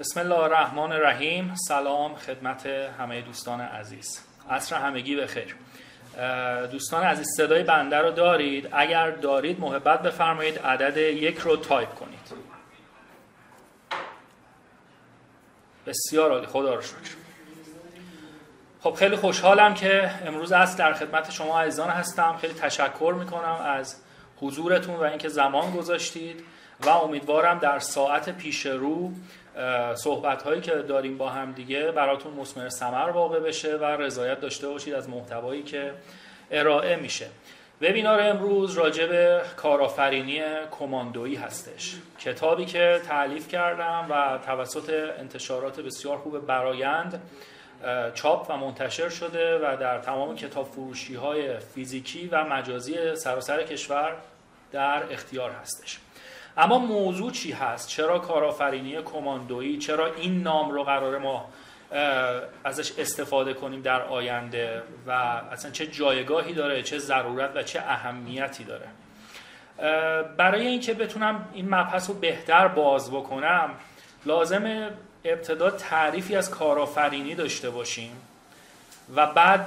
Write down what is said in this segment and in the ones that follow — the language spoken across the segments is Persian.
بسم الله الرحمن الرحیم. سلام خدمت همه دوستان عزیز. عصر همگی بخیر. دوستان عزیز صدای بنده رو دارید؟ اگر دارید محبت بفرمایید عدد یک رو تایپ کنید. بسیار عالی خدا رو شکر. خب خیلی خوشحالم که امروز از در خدمت شما عزیزان هستم. خیلی تشکر می‌کنم از حضورتون و اینکه زمان گذاشتید و امیدوارم در ساعت پیش رو صحبت هایی که داریم با هم دیگه براتون مسمر سمر واقع بشه و رضایت داشته باشید از محتوایی که ارائه میشه. وبینار امروز راجع به کارآفرینی کماندویی هستش. کتابی که تعلیف کردم و توسط انتشارات بسیار خوب برایند چاپ و منتشر شده و در تمام کتاب فروشی های فیزیکی و مجازی سراسر کشور در اختیار هستش. اما موضوع چی هست؟ چرا کارآفرینی کماندویی؟ چرا این نام رو قرار ما ازش استفاده کنیم در آینده؟ و اصلا چه جایگاهی داره؟ چه ضرورت و چه اهمیتی داره؟ برای اینکه بتونم این مبحث رو بهتر باز بکنم لازم ابتدا تعریفی از کارآفرینی داشته باشیم و بعد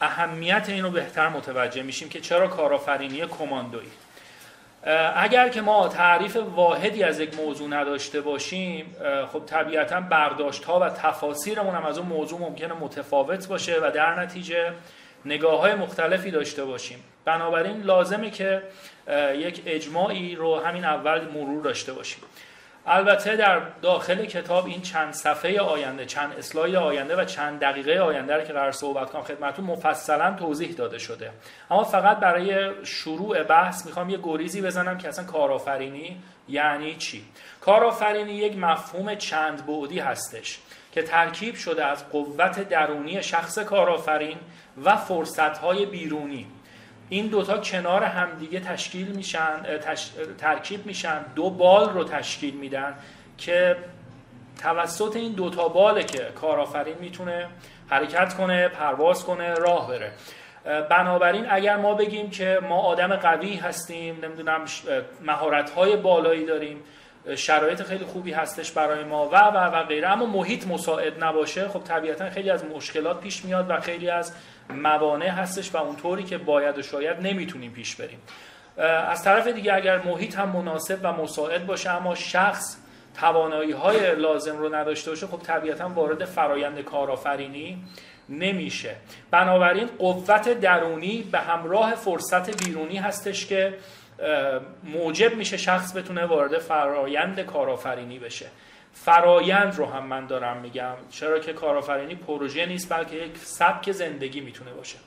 اهمیت این رو بهتر متوجه میشیم که چرا کارآفرینی کماندویی. اگر که ما تعریف واحدی از یک موضوع نداشته باشیم خب طبیعتا برداشت ها و تفاسیرمون هم از اون موضوع ممکنه متفاوت باشه و در نتیجه نگاه های مختلفی داشته باشیم. بنابراین لازمه که یک اجماعی رو همین اول مرور داشته باشیم. البته در داخل کتاب این چند صفحه آینده چند اسلاید آینده و چند دقیقه آینده رو که قرار صحبت کنم خدمتتون مفصلا توضیح داده شده. اما فقط برای شروع بحث می‌خوام یه گریزی بزنم که اصلا کارآفرینی یعنی چی؟ کارآفرینی یک مفهوم چند بعدی هستش که ترکیب شده از قوت درونی شخص کارآفرین و فرصتهای بیرونی. این دوتا کنار همدیگه تشکیل میشن ترکیب میشن دو بال رو تشکیل میدن که توسط این دوتا باله که کارآفرین می‌تونه حرکت کنه پرواز کنه راه بره. بنابراین اگر ما بگیم که ما آدم قوی هستیم نمی‌دونم مهارت های بالایی داریم شرایط خیلی خوبی هستش برای ما. و و و غیره. اما محیط مساعد نباشه. خب طبیعتا خیلی از مشکلات پیش میاد و خیلی از موانع هستش و اونطوری که باید و شاید نمی‌تونیم پیش بریم. از طرف دیگه اگر محیط هم مناسب و مساعد باشه اما شخص توانایی های لازم رو نداشته باشه خب طبیعتا وارد فرایند کارآفرینی نمیشه. بنابراین قوت درونی به همراه فرصت بیرونی هستش که موجب میشه شخص بتونه وارد فرایند کارآفرینی بشه. فرایند رو هم من دارم میگم. چرا که کارآفرینی پروژه نیست بلکه یک سبک زندگی می‌تونه باشه.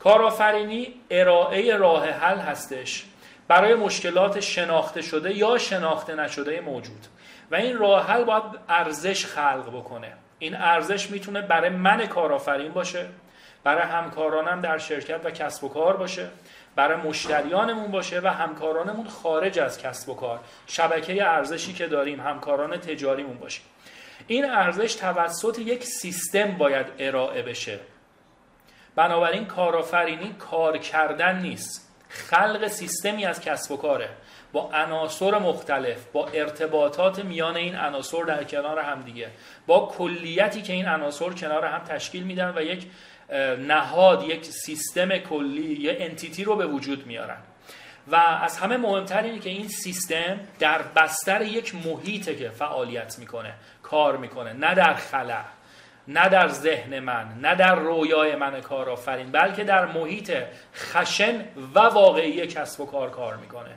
کارآفرینی ارائه راه حل هستش برای مشکلات شناخته شده یا شناخته نشده موجود. و این راه حل باید ارزش خلق بکنه. این ارزش می‌تونه برای من کارآفرین باشه برای همکارانم در شرکت و کسب و کار باشه. برای مشتریانمون باشه و همکارانمون خارج از کسب و کار. شبکه ارزشی که داریم همکاران تجاریمون باشه این ارزش توسط یک سیستم باید ارائه بشه. بنابراین کارآفرینی کار کردن نیست. خلق سیستمی از کسب و کاره. با عناصر مختلف با ارتباطات میان این عناصر در کنار هم دیگه. با کلیتی که این عناصر کنار هم تشکیل میدن و یک نهاد یک سیستم کلی یا انتیتی رو به وجود میارن. و از همه مهمتر اینه که این سیستم در بستر یک محیطه که فعالیت می‌کنه کار می‌کنه. نه در خلا نه در ذهن من نه در رویای من کارآفرین بلکه در محیط خشن و واقعی کسب و کار کار می‌کنه.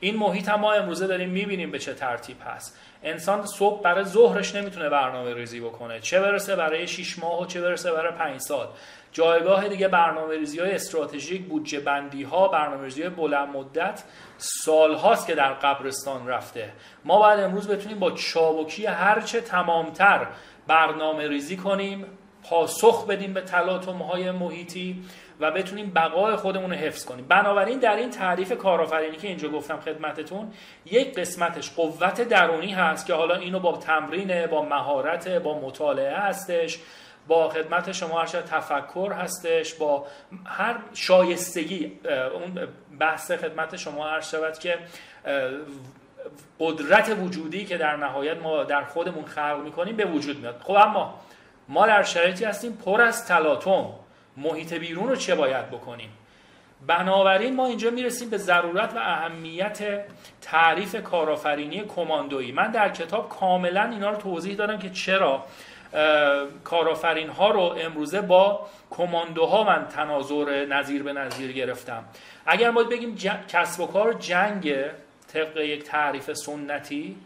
این محیط هم ما امروزه داریم می‌بینیم به چه ترتیب هست. انسان صبح برای ظهرش نمی‌تونه برنامه ریزی بکنه. چه برسه برای 6 ماه و چه برسه برای 5 سال. جایگاه دیگه برنامه ریزی های استراتژیک بودجه بندی ها برنامه ریزی های بلند مدت سال هاست که در قبرستان رفته. ما باید امروز بتونیم با چابکی هرچه تمامتر برنامه ریزی کنیم پاسخ بدیم به تلاطم های محیطی. و بتونیم بقای خودمون رو حفظ کنیم. بنابراین در این تعریف کارآفرینی که اینجا گفتم خدمتتون یک قسمتش قوت درونی هست که حالا اینو با تمرین با مهارت با مطالعه هستش با خدمت شما هر تفکر هستش با هر شایستگی اون بحث خدمت شما هر شود که قدرت وجودی که در نهایت ما در خودمون خلق می‌کنیم به وجود میاد. خب اما ما در شرایطی هستیم پر از تلاطم. محیط بیرون رو چه باید بکنیم؟ بنابراین ما اینجا می‌رسیم به ضرورت و اهمیت تعریف کارآفرینی کماندویی. من در کتاب کاملا اینا رو توضیح دادم که چرا کارآفرین ها رو امروزه با کماندوها من تناظر نظیر به نظیر گرفتم. اگر ما بگیم کسب و کار جنگ طبق یک تعریف سنتی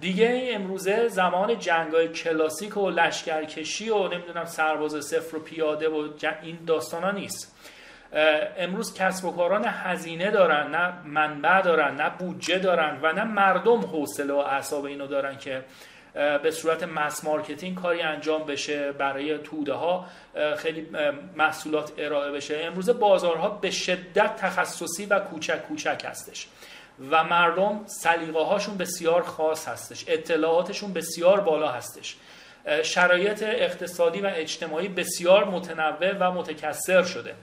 دیگه امروزه زمان جنگای کلاسیک و لشکرکشی و نمی‌دونم سرباز صفر و پیاده و این داستان ها نیست امروز کسب و کارا نه هزینه دارن نه منبع دارن نه بودجه دارن و نه مردم حوصله و اعصاب اینو دارن که به صورت mass marketing کاری انجام بشه برای توده ها خیلی محصولات ارائه بشه. امروز بازارها به شدت تخصصی و کوچک کوچک هستش. و مردم سلیقه هاشون بسیار خاص هستش. اطلاعاتشون بسیار بالا هستش. شرایط اقتصادی و اجتماعی بسیار متنوع و متکثر شده.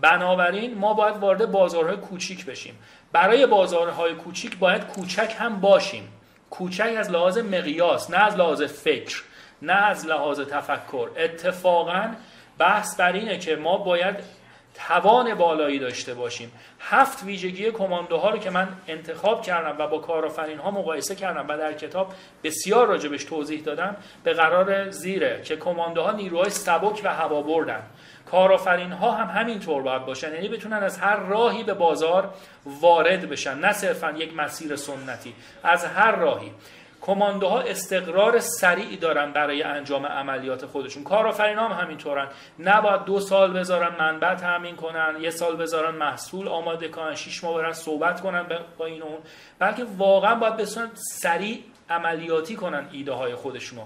بنابراین ما باید وارد بازارهای کوچیک بشیم. برای بازارهای کوچیک باید کوچک هم باشیم. کوچک از لحاظ مقیاس نه از لحاظ فکر نه از لحاظ تفکر. اتفاقا بحث بر اینه که ما باید توان بالایی داشته باشیم. هفت ویژگی کماندوها رو که من انتخاب کردم و با کارآفرین ها مقایسه کردم و در کتاب بسیار راجبش توضیح دادم به قرار زیره که کماندوها نیروهای سبک و هوا بردن. کارآفرین ها هم همینطور باید باشن یعنی بتونن از هر راهی به بازار وارد بشن نه صرفا یک مسیر سنتی. از هر راهی. کماندوها استقرار سریع دارن برای انجام عملیات خودشون. کارآفرین هم همینطورن. نباید دو سال بذارن منبع تامین کنن یه سال بذارن محصول آماده کنن شش ماه برن صحبت کنن با این اون. بلکه واقعا باید بتونن سریع عملیاتی کنن ایده های خودشونو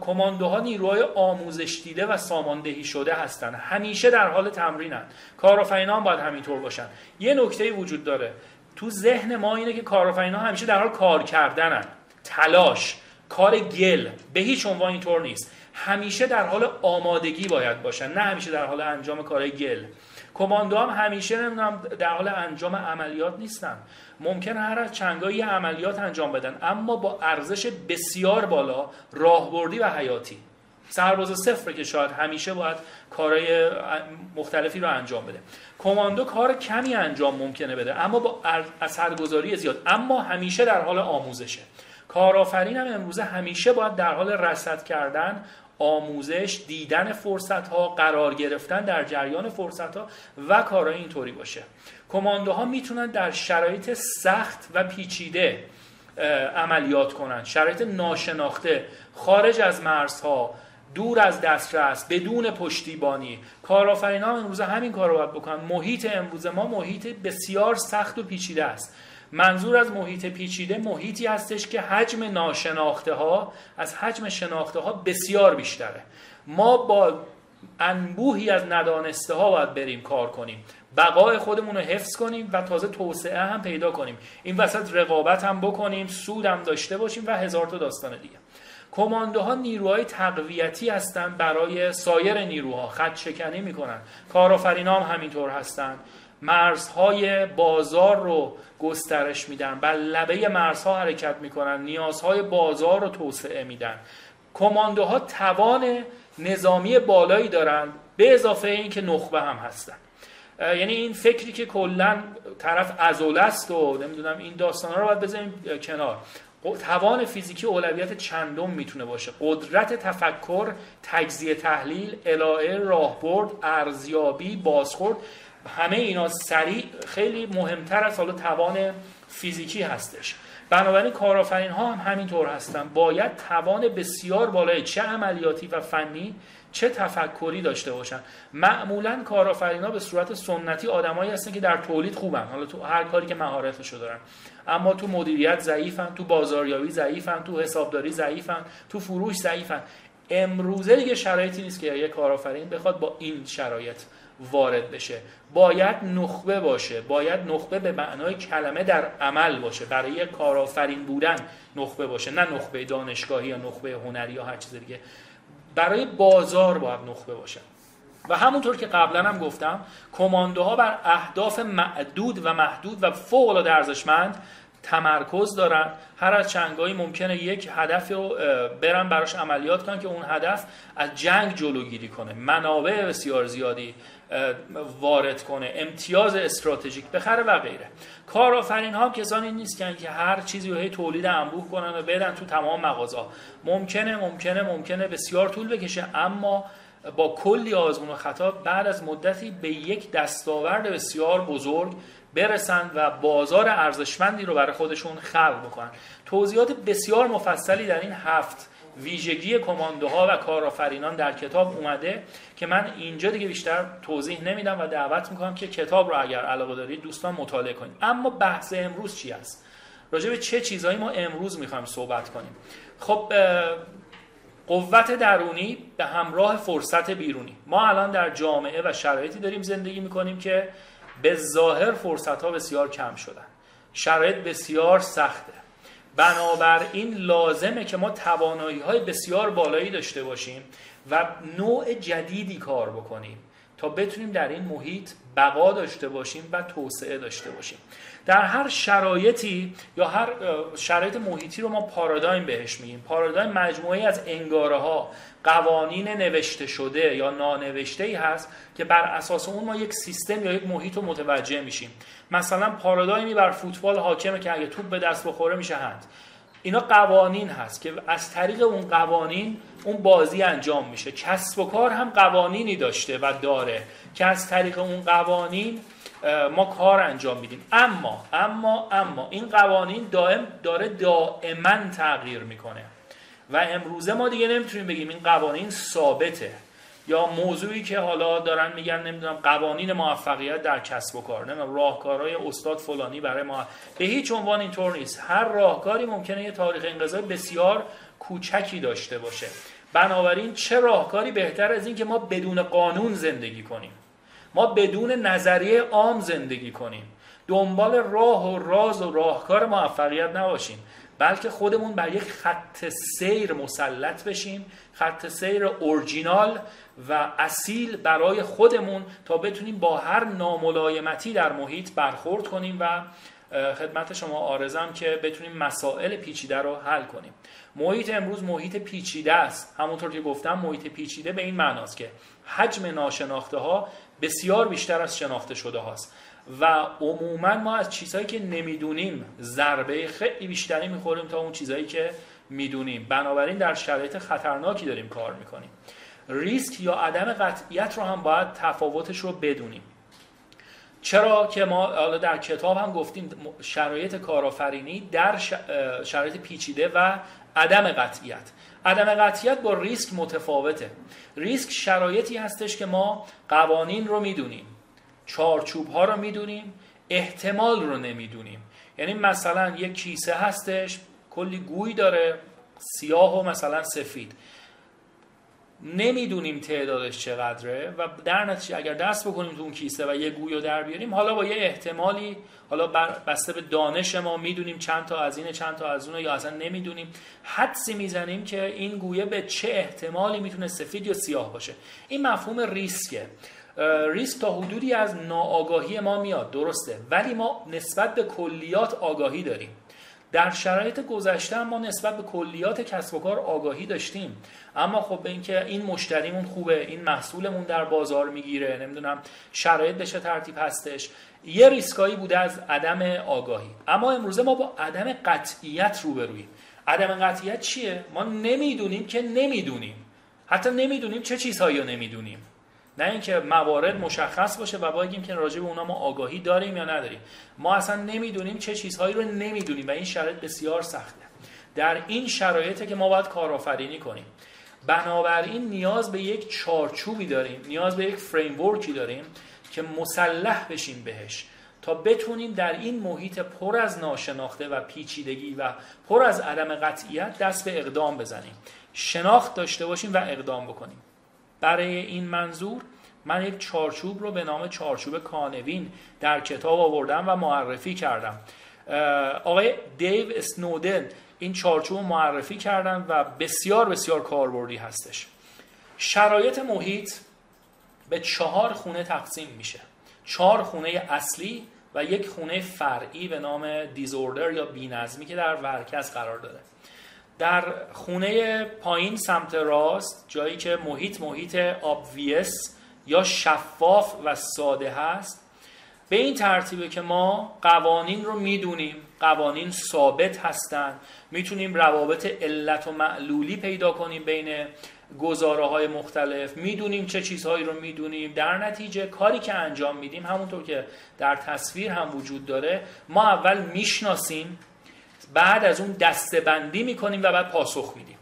کماندوها نیروهای آموزش دیده و ساماندهی شده هستن. همیشه در حال تمرینن. کارآفرینان باید همینطور باشن. یه نکته وجود داره. تو ذهن ما اینه که کارآفرینان همیشه در حال کار کردنن. تلاش کار گل به هیچ عنوان اینطور نیست. همیشه در حال آمادگی باید باشن نه همیشه در حال انجام کارهای گل. کماندو هم همیشه نمی‌دونم در حال انجام عملیات نیستن. ممکن هر از چنگایی عملیات انجام بدن اما با ارزش بسیار بالا راهبردی و حیاتی. سرباز صفر که شاید همیشه باید کارهای مختلفی رو انجام بده. کماندو کار کمی انجام ممکنه بده اما با اثرگذاری زیاد. اما همیشه در حال آموزشه. کارآفرین هم امروزه همیشه باید در حال رصد کردن آموزش دیدن فرصت ها قرار گرفتن در جریان فرصت ها و کارهای اینطوری باشه. کماندوها می‌تونن در شرایط سخت و پیچیده عملیات کنن. شرایط ناشناخته خارج از مرزها دور از دسترس بدون پشتیبانی. کارآفرینان امروزه همین کار رو باید بکنن. محیط امروز ما محیط بسیار سخت و پیچیده است. منظور از محیط پیچیده محیطی هستش که حجم ناشناخته ها از حجم شناخته ها بسیار بیشتره. ما با انبوهی از ندانسته ها باید بریم کار کنیم. بقای خودمون رو حفظ کنیم و تازه توسعه هم پیدا کنیم. این وسط رقابت هم بکنیم سود هم داشته باشیم و هزار تا داستان دیگه. کماندوها نیروهای تقویتی هستند برای سایر نیروها. خط شکنی می‌کنن. کارآفرینا هم همینطور هستند مرزهای بازار رو گسترش میدن. بر لبه مرزها حرکت می‌کنن. نیازهای بازار رو توسعه میدن. کماندوها توان نظامی بالایی دارند به اضافه این که نخبه هم هستن. یعنی این فکری که کلا طرف ازوله است و نمی‌دونم این داستان رو باید بذاریم کنار. توان فیزیکی اولویت چندم می‌تونه باشه. قدرت تفکر تجزیه تحلیل الهه راهبرد ارزیابی بازخورد. همه اینا سریع خیلی مهمتر از حالا توان فیزیکی هستش. بنابراین کارآفرین ها هم همینطور هستن. باید توان بسیار بالای چه عملیاتی و فنی چه تفکری داشته باشن. معمولا کارآفرین ها به صورت سنتی آدمایی هستن که در تولید خوبن. حالا تو هر کاری که مهارتشو دارن. اما تو مدیریت ضعیفن تو بازاریابی ضعیفن تو حسابداری ضعیفن تو فروش ضعیفن. امروزه دیگه شرایطی نیست که یک کارآفرین بخواد با این شرایط وارد بشه. باید نخبه باشه. باید نخبه به معنای کلمه در عمل باشه. برای کارآفرین بودن نخبه باشه. نه نخبه دانشگاهی یا نخبه هنری یا هر چیز دیگه. برای بازار باید نخبه باشه. و همونطور که قبلا هم گفتم کماندوها بر اهداف معدود و محدود و فوق العاده ارزشمند تمرکز دارن. هر از چنگایی ممکنه یک هدف رو برن براش عملیات کنن که اون هدف از جنگ جلوگیری کنه. منابع بسیار زیادی وارد کنه. امتیاز استراتژیک بخره و غیره کارآفرین ها کسانی نیستن که هر چیزی رو هی تولید انبوه کنن و بدن تو تمام مغازه ممکنه ممکنه ممکنه بسیار طول بکشه اما با کلی آزمون و خطا بعد از مدتی به یک دستاورد بسیار بزرگ برسند و بازار ارزشمندی رو برای خودشون خلق بکنن. توضیحات بسیار مفصلی در این هفت ویژگی کماندوها و کارآفرینان در کتاب اومده که من اینجا دیگه بیشتر توضیح نمیدم و دعوت می‌کنم که کتاب رو اگر علاقه دارید دوستان مطالعه کنید. اما بحث امروز چی است؟ راجع به چه چیزهایی ما امروز می‌خوایم صحبت کنیم؟ خب قوت درونی به همراه فرصت بیرونی. ما الان در جامعه و شرایطی داریم زندگی می‌کنیم که به ظاهر فرصت ها بسیار کم شدن. شرایط بسیار سخته. بنابراین لازمه که ما توانایی های بسیار بالایی داشته باشیم و نوع جدیدی کار بکنیم تا بتونیم در این محیط بقا داشته باشیم و توسعه داشته باشیم. در هر شرایطی یا هر شرایط محیطی رو ما پارادایم بهش میگیم. پارادایم مجموعه از انگاره ها قوانین نوشته شده یا نانوشته ای هست که بر اساس اون ما یک سیستم یا یک محیط رو متوجه میشیم. مثلا پارادایمی بر فوتبال حاکمه که اگه توپ به دست بخوره میشه هند. اینا قوانین هست که از طریق اون قوانین اون بازی انجام میشه. کسب و کار هم قوانینی داشته و داره که از طریق اون قوانین ما کار انجام میدیم. اما اما اما این قوانین دائم داره دائما تغییر می‌کنه. و امروزه ما دیگه نمی‌تونیم بگیم این قوانین ثابته. یا موضوعی که حالا دارن میگن نمی‌دونم قوانین موفقیت در کسب و کار نمی‌دونم راهکارهای استاد فلانی برای ما. به هیچ عنوان اینطور نیست. هر راهکاری ممکنه یه تاریخ انقضای بسیار کوچکی داشته باشه. بنابراین چه راهکاری بهتر از این که ما بدون قانون زندگی کنیم؟ ما بدون نظریه عام زندگی کنیم. دنبال راه و راز و راهکار موفقیت نباشیم. بلکه خودمون بر یک خط سیر مسلط بشیم خط سیر اورجینال و اصیل برای خودمون تا بتونیم با هر ناملایمتی در محیط برخورد کنیم و خدمت شما آرزم که بتونیم مسائل پیچیده رو حل کنیم. محیط امروز محیط پیچیده است. همونطور که گفتم محیط پیچیده به این معناست که حجم ناشناخته ها بسیار بیشتر از شناخته شده هاست. و عموما ما از چیزهایی که نمی‌دونیم ضربه خیلی بیشتری می‌خوریم تا اون چیزهایی که می‌دونیم. بنابراین در شرایط خطرناکی داریم کار می‌کنیم. ریسک یا عدم قطعیت رو هم باید تفاوتش رو بدونیم. چرا که ما حالا در کتاب هم گفتیم شرایط کارآفرینی در شرایط پیچیده و عدم قطعیت. عدم قطعیت با ریسک متفاوته. ریسک شرایطی هستش که ما قوانین رو می‌دونیم. چارچوب ها رو می‌دونیم احتمال رو نمی‌دونیم. یعنی مثلا یک کیسه هستش کلی گوی داره سیاه و مثلا سفید. نمی‌دونیم تعدادش چقدره و در نتیجه اگر دست بکنیم تو اون کیسه و یه گوی رو در بیاریم حالا با یه احتمالی حالا بسته به دانش ما می‌دونیم چند تا از اینه چند تا از اونه یا اصلا نمی‌دونیم. حدسی می‌زنیم که این گویه به چه احتمالی می‌تونه سفید یا سیاه باشه. این مفهوم ریسکه. ریسک تا حدودی از ناآگاهی ما میاد. درسته. ولی ما نسبت به کلیات آگاهی داریم. در شرایط گذشته ما نسبت به کلیات کسب و کار آگاهی داشتیم. اما خب به اینکه این مشتریمون خوبه این محصولمون در بازار می‌گیره نمی‌دونم شرایط بشه ترتیب هستش. یه ریسکایی بوده از عدم آگاهی. اما امروزه ما با عدم قطعیت روبرویم عدم قطعیت چیه؟ ما نمی‌دونیم که نمی‌دونیم. حتی نمی‌دونیم چه چیزهایی رو نمی‌دونیم. نه اینکه موارد مشخص باشه و بگیم که راجع به اونا ما آگاهی داریم یا نداریم. ما اصلا نمی‌دونیم چه چیزهایی رو نمی‌دونیم و این شرایط بسیار سخته. در این شرایطه که ما باید کارآفرینی کنیم. بنابراین نیاز به یک چارچوبی داریم نیاز به یک فریمورکی داریم که مسلح بشیم بهش تا بتونیم در این محیط پر از ناشناخته و پیچیدگی و پر از عدم قطعیت دست به اقدام بزنیم. شناخت داشته باشیم و اقدام بکنیم. برای این منظور من یک چارچوب رو به نام چارچوب کانوین در کتاب آوردم و معرفی کردم. آقای دیو اسنودن این چارچوب معرفی کردن و بسیار بسیار کاربردی هستش. شرایط محیط به چهار خونه تقسیم میشه. چهار خونه اصلی و یک خونه فرعی به نام دیزوردر یا بینظمی که در ورکز قرار داره. در خونه پایین سمت راست جایی که محیط محیط آبویس یا شفاف و ساده هست به این ترتیبه که ما قوانین رو می‌دونیم قوانین ثابت هستند می‌تونیم روابط علت و معلولی پیدا کنیم بین گزاره های مختلف. می‌دونیم چه چیزهایی رو می‌دونیم. در نتیجه کاری که انجام میدیم همونطور که در تصویر هم وجود داره ما اول می‌شناسیم بعد از اون دسته بندی می‌کنیم و بعد پاسخ میدیم.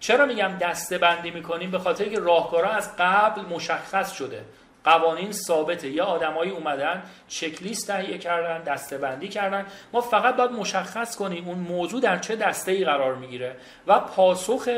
چرا میگم دسته بندی می‌کنیم؟ به خاطر که راهکارها از قبل مشخص شده. قوانین ثابته. یا آدمایی اومدن چکلیست تهیه کردن دسته بندی کردن. ما فقط باید مشخص کنیم اون موضوع در چه دسته ای قرار می‌گیره و پاسخ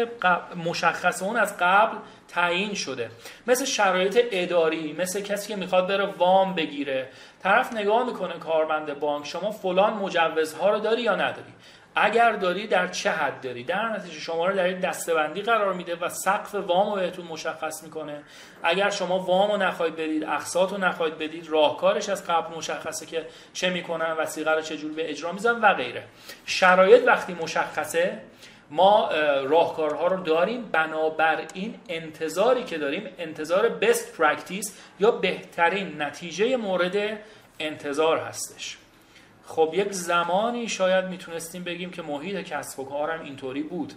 مشخص اون از قبل تعیین شده. مثل شرایط اداری مثل کسی که می‌خواد بره وام بگیره. طرف نگاه می‌کنه کارمند بانک شما فلان مجوزها رو داری یا نداری. اگر داری در چه حد داری؟ در نتیجه شما رو در یک دستبندی قرار میده و سقف وام رو بهتون مشخص می‌کنه. اگر شما وام رو نخواهید بدید اقساط رو نخواهید بدید راهکارش از قبل مشخصه که چه می‌کنن وثیقه رو چجور به اجرا میزن و غیره. شرایط وقتی مشخصه ما راهکارها رو داریم. بنابراین انتظاری که داریم انتظار best practice یا بهترین نتیجه مورد انتظار هستش. خب یک زمانی شاید می‌تونستیم بگیم که محیط کسب و کارم اینطوری بود.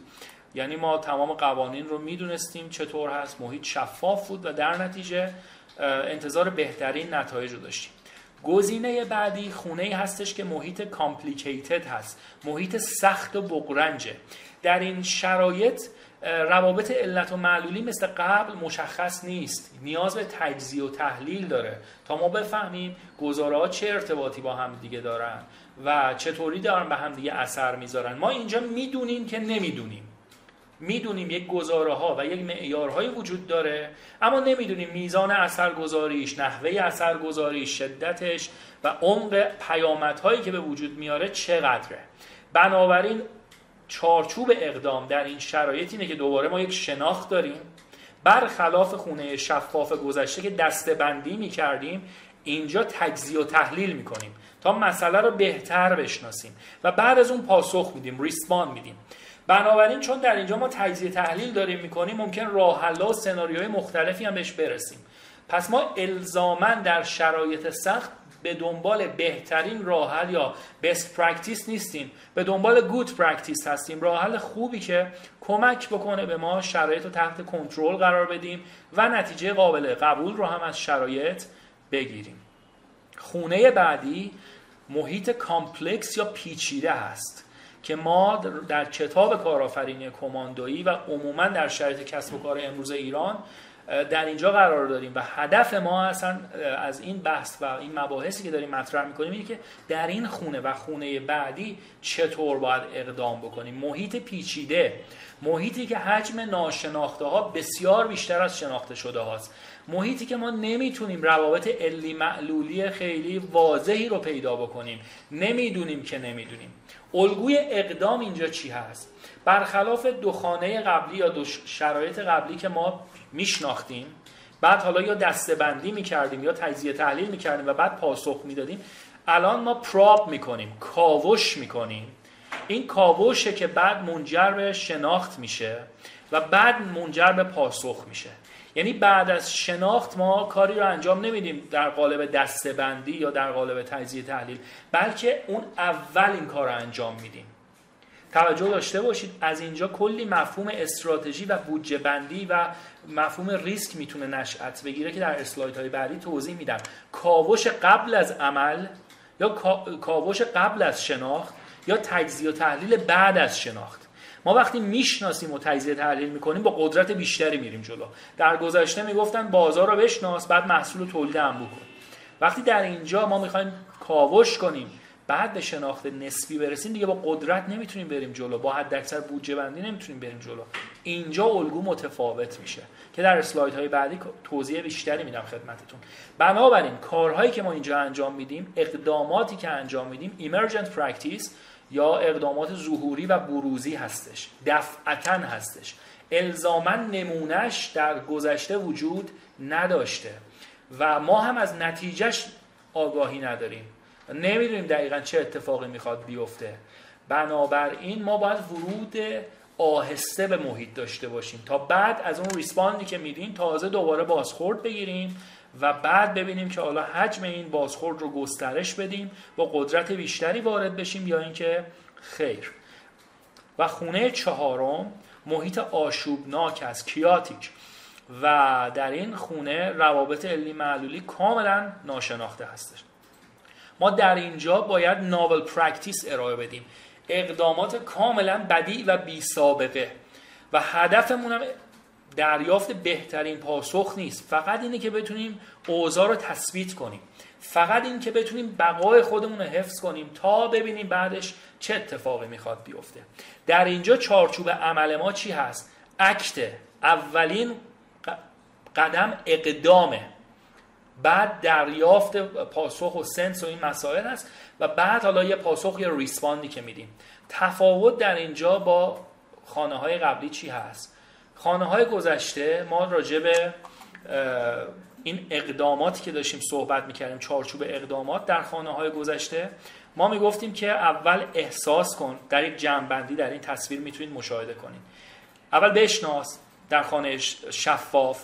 یعنی ما تمام قوانین رو می‌دونستیم چطور هست محیط شفاف بود و در نتیجه انتظار بهترین نتایج رو داشتیم. گزینه بعدی خونه هستش که محیط کامپلیکیتد هست. محیط سخت و بقرنجه در این شرایط روابط علت و معلولی مثل قبل مشخص نیست. نیاز به تجزیه و تحلیل داره. تا ما بفهمیم گزاره ها چه ارتباطی با هم دیگه دارن و چطوری دارن به هم دیگه اثر می‌ذارن. ما اینجا می‌دونیم که نمی‌دونیم. می‌دونیم یک گزاره ها و یک معیارهایی وجود داره اما نمی‌دونیم میزان اثرگذاریش نحوه اثرگذاریش شدتش و عمق پیامدهایی که به وجود میاره چقدره. بنابراین چارچوب اقدام در این شرایط اینه که دوباره ما یک شناخت داریم. برخلاف خونه شفاف گذشته که دسته بندی می کردیم اینجا تجزیه و تحلیل می کنیم تا مسئله رو بهتر بشناسیم و بعد از اون پاسخ میدیم ریسپان میدیم. بنابراین چون در اینجا ما تجزیه تحلیل داریم می‌کنیم ممکن راه حل و سناریوهای مختلفی هم بهش برسیم. پس ما الزاما در شرایط سخت به دنبال بهترین راه حل یا best practice نیستیم. به دنبال good practice هستیم. راه حل خوبی که کمک بکنه به ما شرایط رو تحت کنترل قرار بدیم و نتیجه قابل قبول رو هم از شرایط بگیریم. خونه بعدی محیط کامپلکس یا پیچیده هست که ما در کتاب کارآفرینی کماندویی و عموما در شرایط کسب و کار امروز ایران در اینجا قرار داریم و هدف ما اصلا از این بحث و این مباحثی که داریم مطرح می‌کنیم اینه که در این خونه و خونه بعدی چطور باید اقدام بکنیم. محیط پیچیده محیطی که حجم ناشناخته ها بسیار بیشتر از شناخته شده هاست. محیطی که ما نمی‌تونیم روابط علی معلولی خیلی واضحی رو پیدا بکنیم. نمی‌دونیم که نمی‌دونیم. الگوی اقدام اینجا چی هست؟ برخلاف دو خانه قبلی یا دو شرایط قبلی که ما میشناختیم بعد حالا یا دسته بندی می‌کردیم یا تجزیه تحلیل می‌کردیم و بعد پاسخ می‌دادیم الان ما پراب می‌کنیم کاوش می‌کنیم. این کاوشه که بعد منجر به شناخت میشه و بعد منجر به پاسخ میشه. یعنی بعد از شناخت ما کاری رو انجام نمیدیم در قالب دسته بندی یا در قالب تجزیه تحلیل بلکه اون اول این کار رو انجام میدیم. توجه داشته باشید از اینجا کلی مفهوم استراتژی و بودجه بندی و مفهوم ریسک می‌تونه نشأت بگیره که در اسلاید های بعدی توضیح میدم. کاوش قبل از عمل یا کاوش قبل از شناخت یا تجزیه و تحلیل بعد از شناخت. ما وقتی می‌شناسیم و تجزیه تحلیل می‌کنیم با قدرت بیشتری میریم جلو. در گذشته می‌گفتن بازار رو بشناس بعد محصول تولید انبوه کن. وقتی در اینجا ما می‌خوایم کاوش کنیم بعد به شناخت نسبی برسیم دیگه با قدرت نمی‌تونیم بریم جلو. با حد اکثر بودجه بندی نمی‌تونیم بریم جلو. اینجا الگو متفاوت میشه که در اسلاید های بعدی توضیح بیشتری میدم خدمتتون. بنابراین کارهایی که ما اینجا انجام میدیم اقداماتی که انجام میدیم emergent practice یا اقدامات ظهوری و بروزی هستش. دفعتا هستش. الزاما نمونهش در گذشته وجود نداشته. و ما هم از نتیجهش آگاهی نداریم. نمی‌دونیم دقیقا چه اتفاقی می‌خواد بیفته. بنابراین ما باید ورود آهسته به محیط داشته باشیم. تا بعد از اون ریسپاندی که میدیم تازه دوباره بازخورد بگیریم و بعد ببینیم که حالا حجم این بازخورد رو گسترش بدیم با قدرت بیشتری وارد بشیم یا اینکه خیر. و خونه چهارم محیط آشوبناک از chaotic. و در این خونه روابط علی معلولی کاملا ناشناخته هستش. ما در اینجا باید novel practice ارائه بدیم. اقدامات کاملا بدیع و بی سابقه و هدفمون هم دریافت بهترین پاسخ نیست. فقط اینه که بتونیم اوضاع رو تثبیت کنیم. فقط این که بتونیم بقای خودمون رو حفظ کنیم تا ببینیم بعدش چه اتفاقی می‌خواد بیفته. در اینجا چارچوب عمل ما چی هست؟ اکت اولین قدم اقدامه. بعد دریافت پاسخ و سنس و این مسائل هست و بعد حالا یه پاسخ یا ریسپاندی که میدیم. تفاوت در اینجا با خانه های قبلی چی هست؟ خانه های گذشته ما راجع به این اقداماتی که داشتیم صحبت می‌کردیم چارچوب اقدامات در خانه های گذشته ما می‌گفتیم که اول احساس کن در یک جمعبندی در این تصویر می‌تونید مشاهده کنید. اول بشناس در خانه شفاف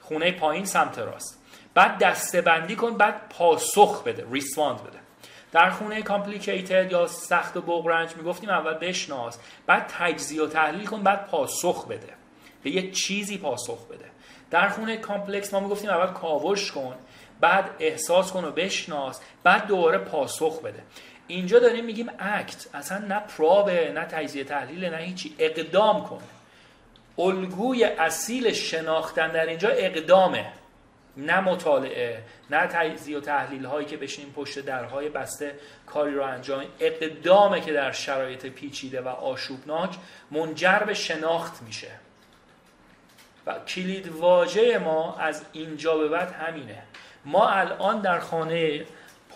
خونه پایین سمت راست. بعد دسته بندی کن بعد پاسخ بده respond بده. در خونه complicated یا سخت و بغرنج می‌گفتیم اول بشناس بعد تجزیه و تحلیل کن بعد پاسخ بده. به یه چیزی پاسخ بده. در خونه complex ما می‌گفتیم اول کاوش کن بعد احساس کن و بشناس بعد دوباره پاسخ بده. اینجا داریم میگیم act اصلا نه probe ه نه تجزیه تحلیل نه هیچی. اقدام کن. الگوی اصیل شناختن در اینجا اقدامه. نه مطالعه نه تجزیه و تحلیل هایی که بشینیم پشت درهای بسته کاری رو انجام اقدامه که در شرایط پیچیده و آشوبناک منجر به شناخت میشه. و کلید واژه ما از اینجا به بعد همینه. ما الان در خانه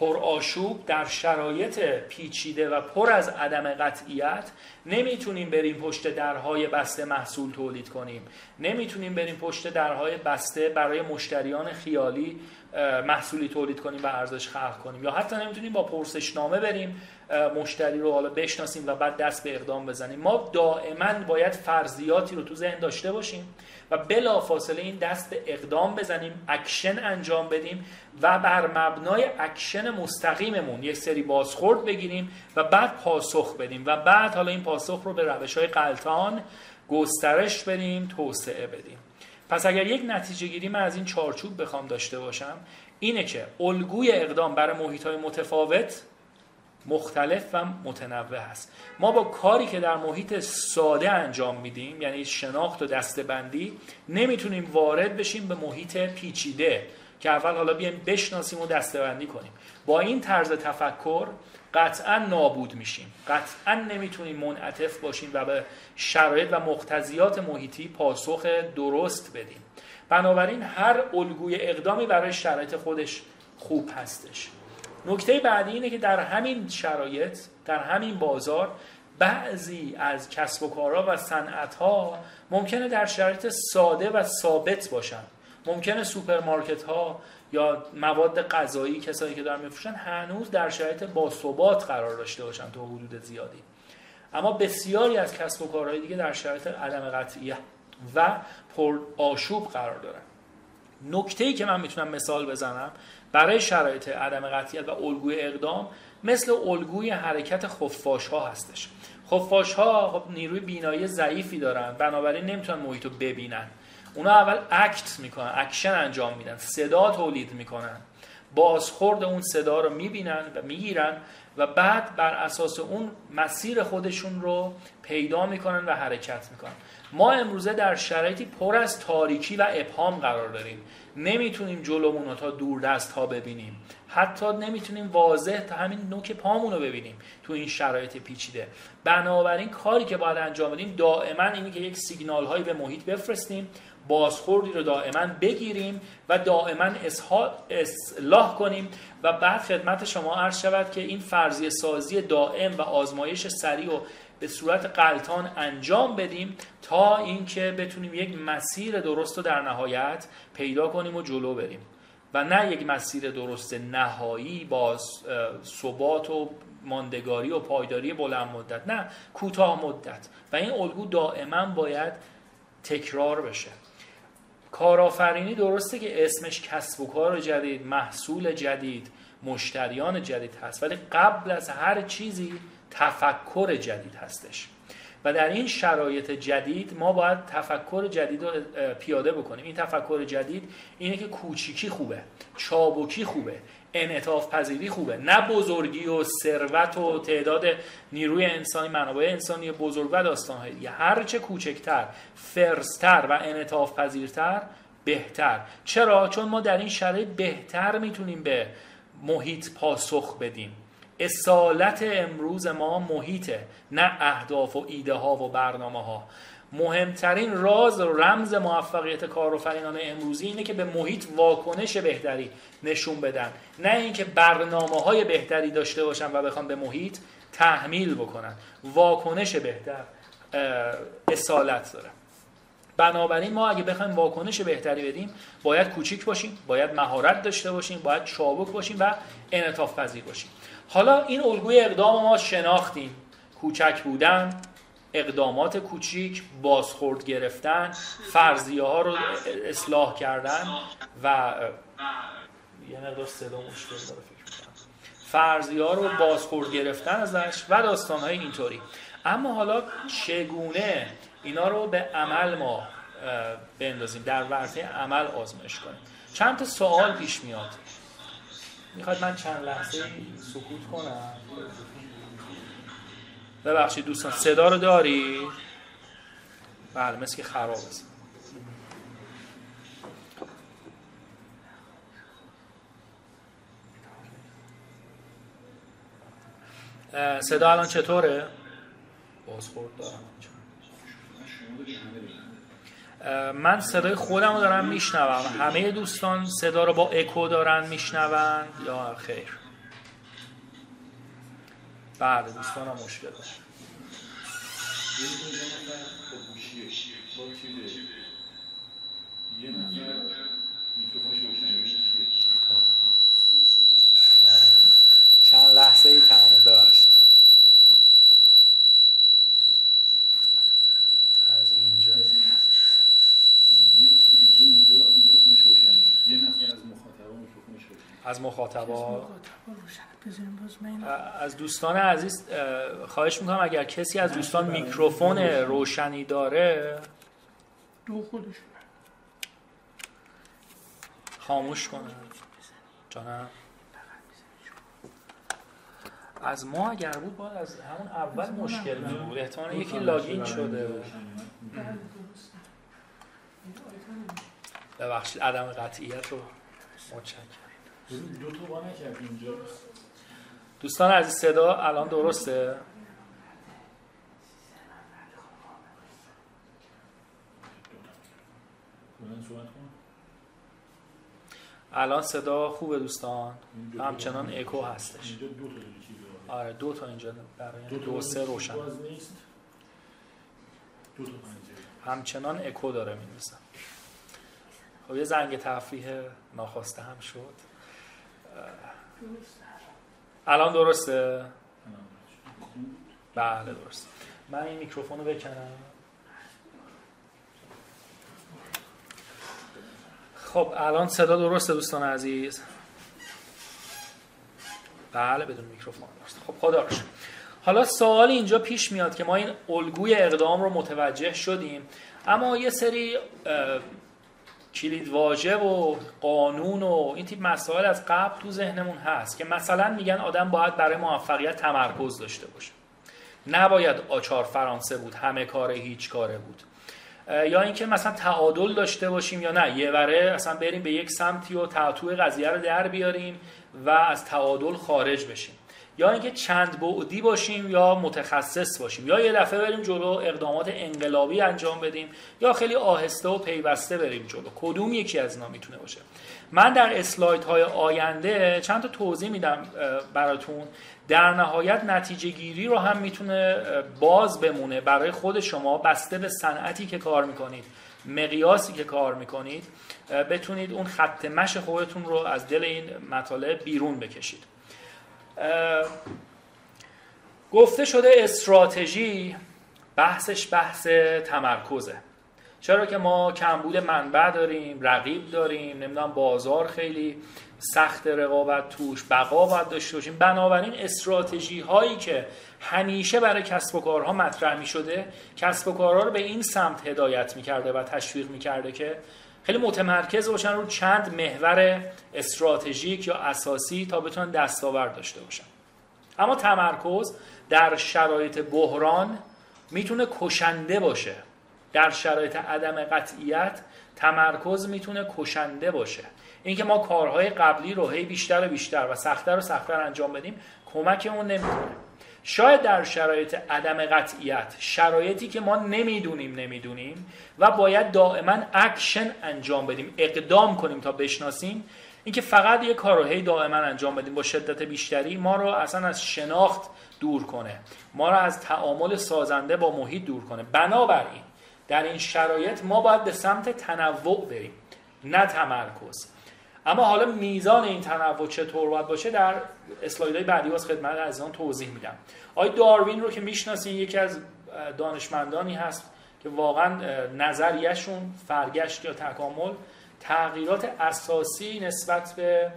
پر آشوب در شرایط پیچیده و پر از عدم قطعیت نمی‌تونیم بریم پشت درهای بسته محصول تولید کنیم. نمی‌تونیم بریم پشت درهای بسته برای مشتریان خیالی محصولی تولید کنیم و ارزش خلق کنیم. یا حتی نمی‌تونیم با پرسشنامه بریم مشتری رو حالا بشناسیم و بعد دست به اقدام بزنیم. ما دائما باید فرضیاتی رو تو ذهن داشته باشیم و بلا فاصله این دست به اقدام بزنیم اکشن انجام بدیم و بر مبنای اکشن مستقیممون یک سری بازخورد بگیریم و بعد پاسخ بدیم و بعد حالا این پاسخ رو به روش های غلتان گسترش بدیم توسعه بدیم. پس اگر یک نتیجه گیری من از این چارچوب بخوام داشته باشم اینه که الگوی اقدام برای محیط های متفاوت مختلف و متنوع هست. ما با کاری که در محیط ساده انجام میدیم یعنی شناخت و دستبندی نمی‌تونیم وارد بشیم به محیط پیچیده که اول حالا بیایم بشناسیم و دستبندی کنیم. با این طرز تفکر قطعا نابود میشیم. قطعا نمی‌تونیم منعطف باشیم و به شرایط و مقتضیات محیطی پاسخ درست بدیم. بنابراین هر الگوی اقدامی برای شرایط خودش خوب هستش. نکته بعدی اینه که در همین شرایط در همین بازار بعضی از کسب و کارها و صنعتها ممکنه در شرایط ساده و ثابت باشن. ممکنه سوپرمارکت ها یا مواد غذایی کسایی که دارن میفروشن هنوز در شرایط باثبات قرار داشته باشن تا حدود زیادی. اما بسیاری از کسب و کارهای دیگه در شرایط عدم قطعیت و پر آشوب قرار دارن. نکته ای که من می‌تونم مثال بزنم برای شرایط عدم قطعیت و الگوی اقدام مثل الگوی حرکت خفاش ها هستش. خفاش ها خب نیروی بینایی ضعیفی دارن بنابراین نمی‌تونن محیط رو ببینن. اونا اول act می‌کنن اکشن انجام میدن صدا تولید می‌کنن. بازخورد اون صدا رو می‌بینن و می‌گیرن و بعد بر اساس اون مسیر خودشون رو پیدا می‌کنن و حرکت می‌کنن. ما امروزه در شرایطی پر از تاریکی و ابهام قرار داریم. نمی‌تونیم جلومون رو تا دور دست ها ببینیم. حتی نمی‌تونیم واضح تا همین نوک پامون رو ببینیم تو این شرایط پیچیده. بنابراین کاری که باید انجام بدیم دائما اینی که یک سیگنال هایی به محیط بفرستیم بازخوردی رو دائما بگیریم و دائما اصلاح کنیم و بعد خدمت شما عرض شود که این فرضیه سازی دائم و آزمایش سریع و به صورت قلطان انجام بدیم تا اینکه بتونیم یک مسیر درست رو در نهایت پیدا کنیم و جلو بریم. و نه یک مسیر درست نهایی با ثبات و ماندگاری و پایداری بلند مدت نه کوتاه مدت. و این الگو دائما باید تکرار بشه. کارآفرینی درسته که اسمش کسب و کار جدید محصول جدید مشتریان جدید هست ولی قبل از هر چیزی تفکر جدید هستش. و در این شرایط جدید ما باید تفکر جدید رو پیاده بکنیم. این تفکر جدید اینه که کوچیکی خوبه چابکی خوبه. انعطاف پذیری خوبه. نه بزرگی و ثروت و تعداد نیروی انسانی منابع انسانی بزرگ و داستان یه هرچه کوچکتر فرستر و انعطاف پذیرتر بهتر. چرا؟ چون ما در این شرایط بهتر می‌تونیم به محیط پاسخ بدیم. اصالت امروز ما محیطه نه اهداف و ایده ها و برنامه ها مهمترین راز و رمز موفقیت کارآفرینان امروزی اینه که به محیط واکنش بهتری نشون بدن. نه اینکه برنامه های بهتری داشته باشن و بخوان به محیط تحمیل بکنن. واکنش بهتر اصالت داره. بنابراین ما اگه بخوایم واکنش بهتری بدیم باید کوچیک باشیم باید مهارت داشته باشیم باید چابک باشیم و انعطاف پذیر باشیم. حالا این الگوی اقدام ما شناختیم. کوچک بودن اقدامات کوچیک بازخورد گرفتن فرضیه ها رو اصلاح کردن و یه مقدار صدا مشکل داره فکر فرضیه ها رو بازخورد گرفتن ازش و داستان های اینطوری. اما حالا چگونه اینا رو به عمل ما بندازیم؟ در ورطه عمل آزمایش کنیم. چند تا سوال پیش میاد. می‌خواد من چند لحظه سکوت کنم؟ ببخشید دوستان صدا رو داری؟ بله مثل که خراب است. صدا الان چطوره؟ بازخورد دارم. من صدای خودم رو دارم میشنوم. همه دوستان صدا رو با اکو دارن میشنون یا خیر؟ بله دوستان هم مشکل دارن چند لحظه ای تحمل ببخشید از اینجا یه نفر از مخاطبا میکروفونش از مخاطبا. از دوستان عزیز خواهش می‌کنم اگر کسی از دوستان میکروفون روشنی داره. دو خودشون. خاموش کنه جانم. از ما اگر بود باید از همون اول مشکل می بود. احتمال یکی لاگین شده. ببخشید عدم قطعیت رو متشکرم. دو تا اینجا. دوستان عزیز صدا الان درسته؟ الان صدا خوبه دوستان؟ همچنان اکو هستش. آره دو تا اینجا برای دو سه روشن. همچنان اکو داره می‌نویسم خب یه زنگ تفریح ناخواسته هم شد. الان درسته؟ بله درست من این میکروفون رو بکنم. خب الان صدا درسته دوستان عزیز؟ بله بدون میکروفون. درست خب خدا حالا سوال اینجا پیش میاد که ما این الگوی اقدام رو متوجه شدیم اما یه سری کلید واژه و قانون و این تیپ مسائل از قبل تو ذهنمون هست که مثلا میگن آدم باید برای موفقیت تمرکز داشته باشه. نباید آچار فرانسه بود همه کاره هیچ کاره بود. یا اینکه مثلا تعادل داشته باشیم یا نه. یه وره اصلا بریم به یک سمتی و تعطوی قضیه رو در بیاریم و از تعادل خارج بشیم. یا اینکه چند بعدی باشیم یا متخصص باشیم. یا یه دفعه بریم جلو اقدامات انقلابی انجام بدیم یا خیلی آهسته و پیوسته بریم جلو. کدوم یکی از اینا می‌تونه باشه؟ من در اسلاید های آینده چند تا توضیح میدم براتون. در نهایت نتیجه گیری رو هم می‌تونه باز بمونه. برای خود شما بسته به صنعتی که کار می‌کنید مقیاسی که کار می‌کنید بتونید اون خط مش خودتون رو از دل این مطالب بیرون بکشید. گفته شده استراتژی بحثش بحث تمرکزه. چرا که ما کمبود منبع داریم رقیب داریم نمی‌دونم بازار خیلی سخت رقابت توش بقا باید داشته باشیم. بنابراین استراتژی هایی که همیشه برای کسب و کارها مطرح می شده کسب و کارها رو به این سمت هدایت می کرده و تشویق می کرده که خیلی متمرکز باشن رو چند محور استراتژیک یا اساسی تا بتونن دستاورد داشته باشن. اما تمرکز در شرایط بحران می‌تونه کشنده باشه. در شرایط عدم قطعیت تمرکز می‌تونه کشنده باشه. اینکه ما کارهای قبلی رو هی بیشتر و بیشتر و سختتر و سختتر انجام بدیم کمکمون نمی‌کنه شاید در شرایط عدم قطعیت شرایطی که ما نمی‌دونیم نمی‌دونیم و باید دائما اکشن انجام بدیم اقدام کنیم تا بشناسیم. اینکه فقط یه کار رو هی دائما انجام بدیم با شدت بیشتری ما رو اصلا از شناخت دور کنه. ما رو از تعامل سازنده با محیط دور کنه. بنابراین در این شرایط ما باید به سمت تنوع بریم نه تمرکز. اما حالا میزان این تنوع چطور باید باشه در اسلایدهای بعدی از خدمت آن توضیح میدم. آقای داروین رو که می‌شناسین یکی از دانشمندانی هست که واقعا نظریهشون فرگشت یا تکامل تغییرات اساسی نسبت به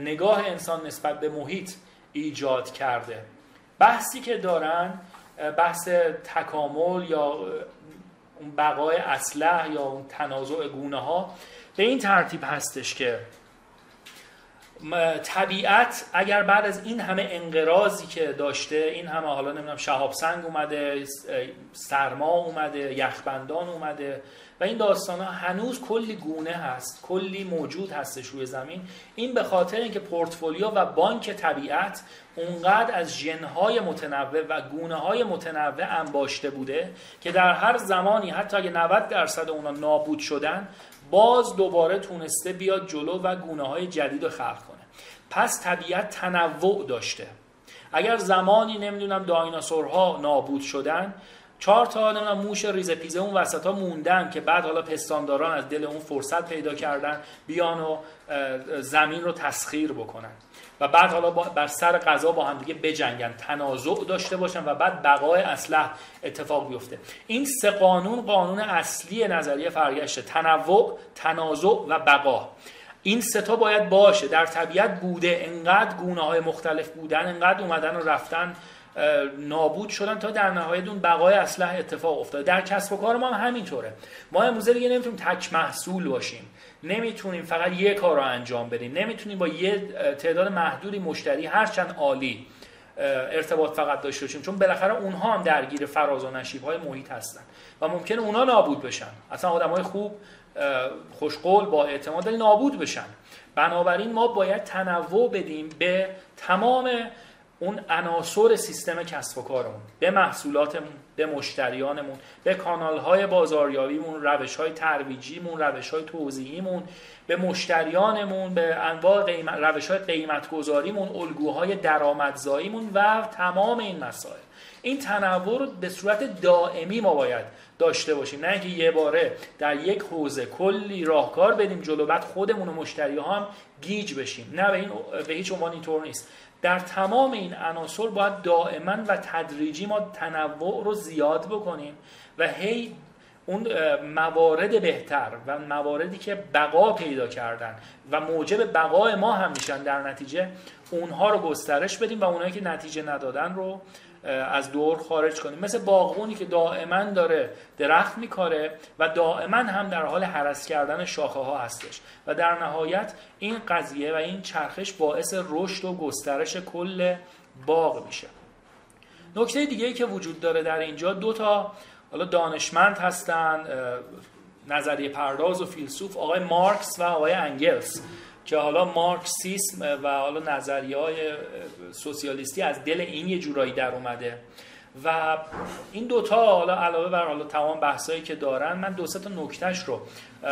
نگاه انسان نسبت به محیط ایجاد کرده. بحثی که دارن بحث تکامل یا اون بقای اسلح یا اون تنازع گونه ها به این ترتیب هستش که طبیعت اگر بعد از این همه انقراضی که داشته این همه حالا نمی‌دونم شهاب سنگ اومده سرما اومده یخبندان اومده و این داستان ها هنوز کلی گونه هست کلی موجود هستش روی زمین این به خاطر اینکه پورتفولیو و بانک طبیعت اونقدر از ژنهای متنوع و گونه های متنوع انباشته بوده که در هر زمانی حتی اگه 90 درصد اونا نابود شدن باز دوباره تونسته بیاد جلو و گونه های جدید رو خلق کنه. پس طبیعت تنوع داشته. اگر زمانی نمی‌دونم دایناسورها نابود شدن چهار تا نمی‌دونم موش ریز پیزه اون وسط ها موندن که بعد حالا پستانداران از دل اون فرصت پیدا کردن بیان و زمین رو تسخیر بکنن. و بعد حالا بر سر غذا با هم دیگه بجنگن تنازع داشته باشن و بعد بقای اسلح اتفاق بیفته. این سه قانون قانون اصلی نظریه فرگشته. تنوع تنازع و بقا. این ستا باید باشه. در طبیعت بوده. انقدر گونه های مختلف بودن انقدر اومدن و رفتن نابود شدن تا در نهایت اون بقای اسلحه اتفاق افتاده. در کسب و کار ما هم همینطوره. ما امروزه دیگه نمی‌تونیم تک محصول باشیم. نمی‌تونیم فقط یه کار رو انجام بدیم. نمی‌تونیم با یه تعداد محدودی مشتری هرچند عالی ارتباط فقط داشته باشیم. چون بالاخره اونها هم درگیر فراز و نشیب های محیط هستن و ممکنه اونها نابود بشن. اصلا آدم های خوب خوشقول با اعتماد نابود بشن. بنابراین ما باید تنوع بدیم به تمام اون عناصر سیستم کسب و کارمون به محصولاتمون به مشتریانمون به کانال های بازاریابیمون روش های ترویجیمون روش های توضیحیمون به مشتریانمون به انواع قیمت، روش های قیمت گذاریمون الگوهای درآمدزاییمون و تمام این مسائل. این تنوع رو به صورت دائمی ما باید داشته باشیم. نه اینکه یه باره در یک حوزه کلی راهکار بدیم جلو بعد خودمون و مشتری هم گیج بشیم. نه به, این به هیچ عنوان اینطور نیست. در تمام این عناصر باید دائما و تدریجی ما تنوع رو زیاد بکنیم و هی اون موارد بهتر و مواردی که بقا پیدا کردن و موجب بقای ما هم میشن در نتیجه اونها رو گسترش بدیم و اونایی که نتیجه ندادن رو از دور خارج کنیم. مثل باغبونی که دائما داره درخت میکاره و دائما هم در حال حرس کردن شاخه ها هستش. و در نهایت این قضیه و این چرخش باعث رشد و گسترش کل باغ میشه. نکته دیگه ای که وجود داره در اینجا دو تا حالا دانشمند هستن نظریه پرداز و فیلسوف آقای مارکس و آقای انگلس. که حالا مارکسیسم و حالا نظریه های سوسیالیستی از دل این یه جورایی در اومده. و این دوتا حالا علاوه بر حالا تمام بحثایی که دارن من دو تا نکتهش رو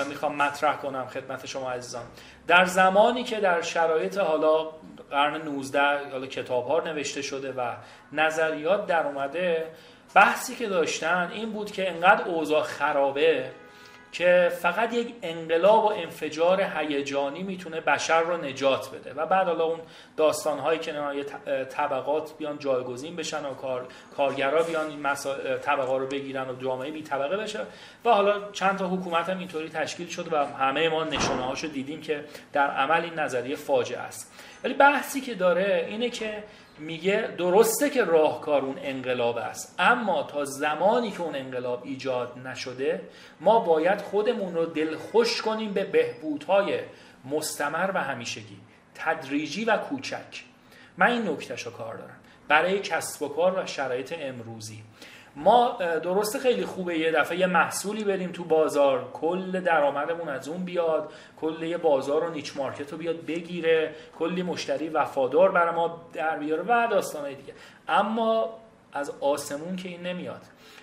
می‌خوام مطرح کنم خدمت شما عزیزان. در زمانی که در شرایط حالا قرن 19 حالا کتاب ها نوشته شده و نظریات در اومده بحثی که داشتن این بود که انقدر اوضاع خرابه که فقط یک انقلاب و انفجار هیجانی می‌تونه بشر رو نجات بده. و بعد حالا اون داستان هایی که یه طبقات بیان جایگزین بشن و کار کارگرا بیان این طبقه رو بگیرن و جامعه بی طبقه بشه. و حالا چند تا حکومت هم اینطوری تشکیل شد و همه ما نشانه هاشو دیدیم که در عمل این نظریه فاجعه است. ولی بحثی که داره اینه که میگه درسته که راهکار اون انقلاب است. اما تا زمانی که اون انقلاب ایجاد نشده ما باید خودمون رو دلخوش کنیم به بهبودهای مستمر و همیشگی تدریجی و کوچک. من این نکتهشو کار دارم. برای کسب و کار و شرایط امروزی. ما درسته خیلی خوبه یه دفعه یه محصولی بریم تو بازار کل درآمدمون از اون بیاد کل یه بازار و نیچ مارکت رو بیاد بگیره کلی مشتری وفادار برای ما در بیاره و داستانهای دیگه. اما از آسمون که این نمیاد.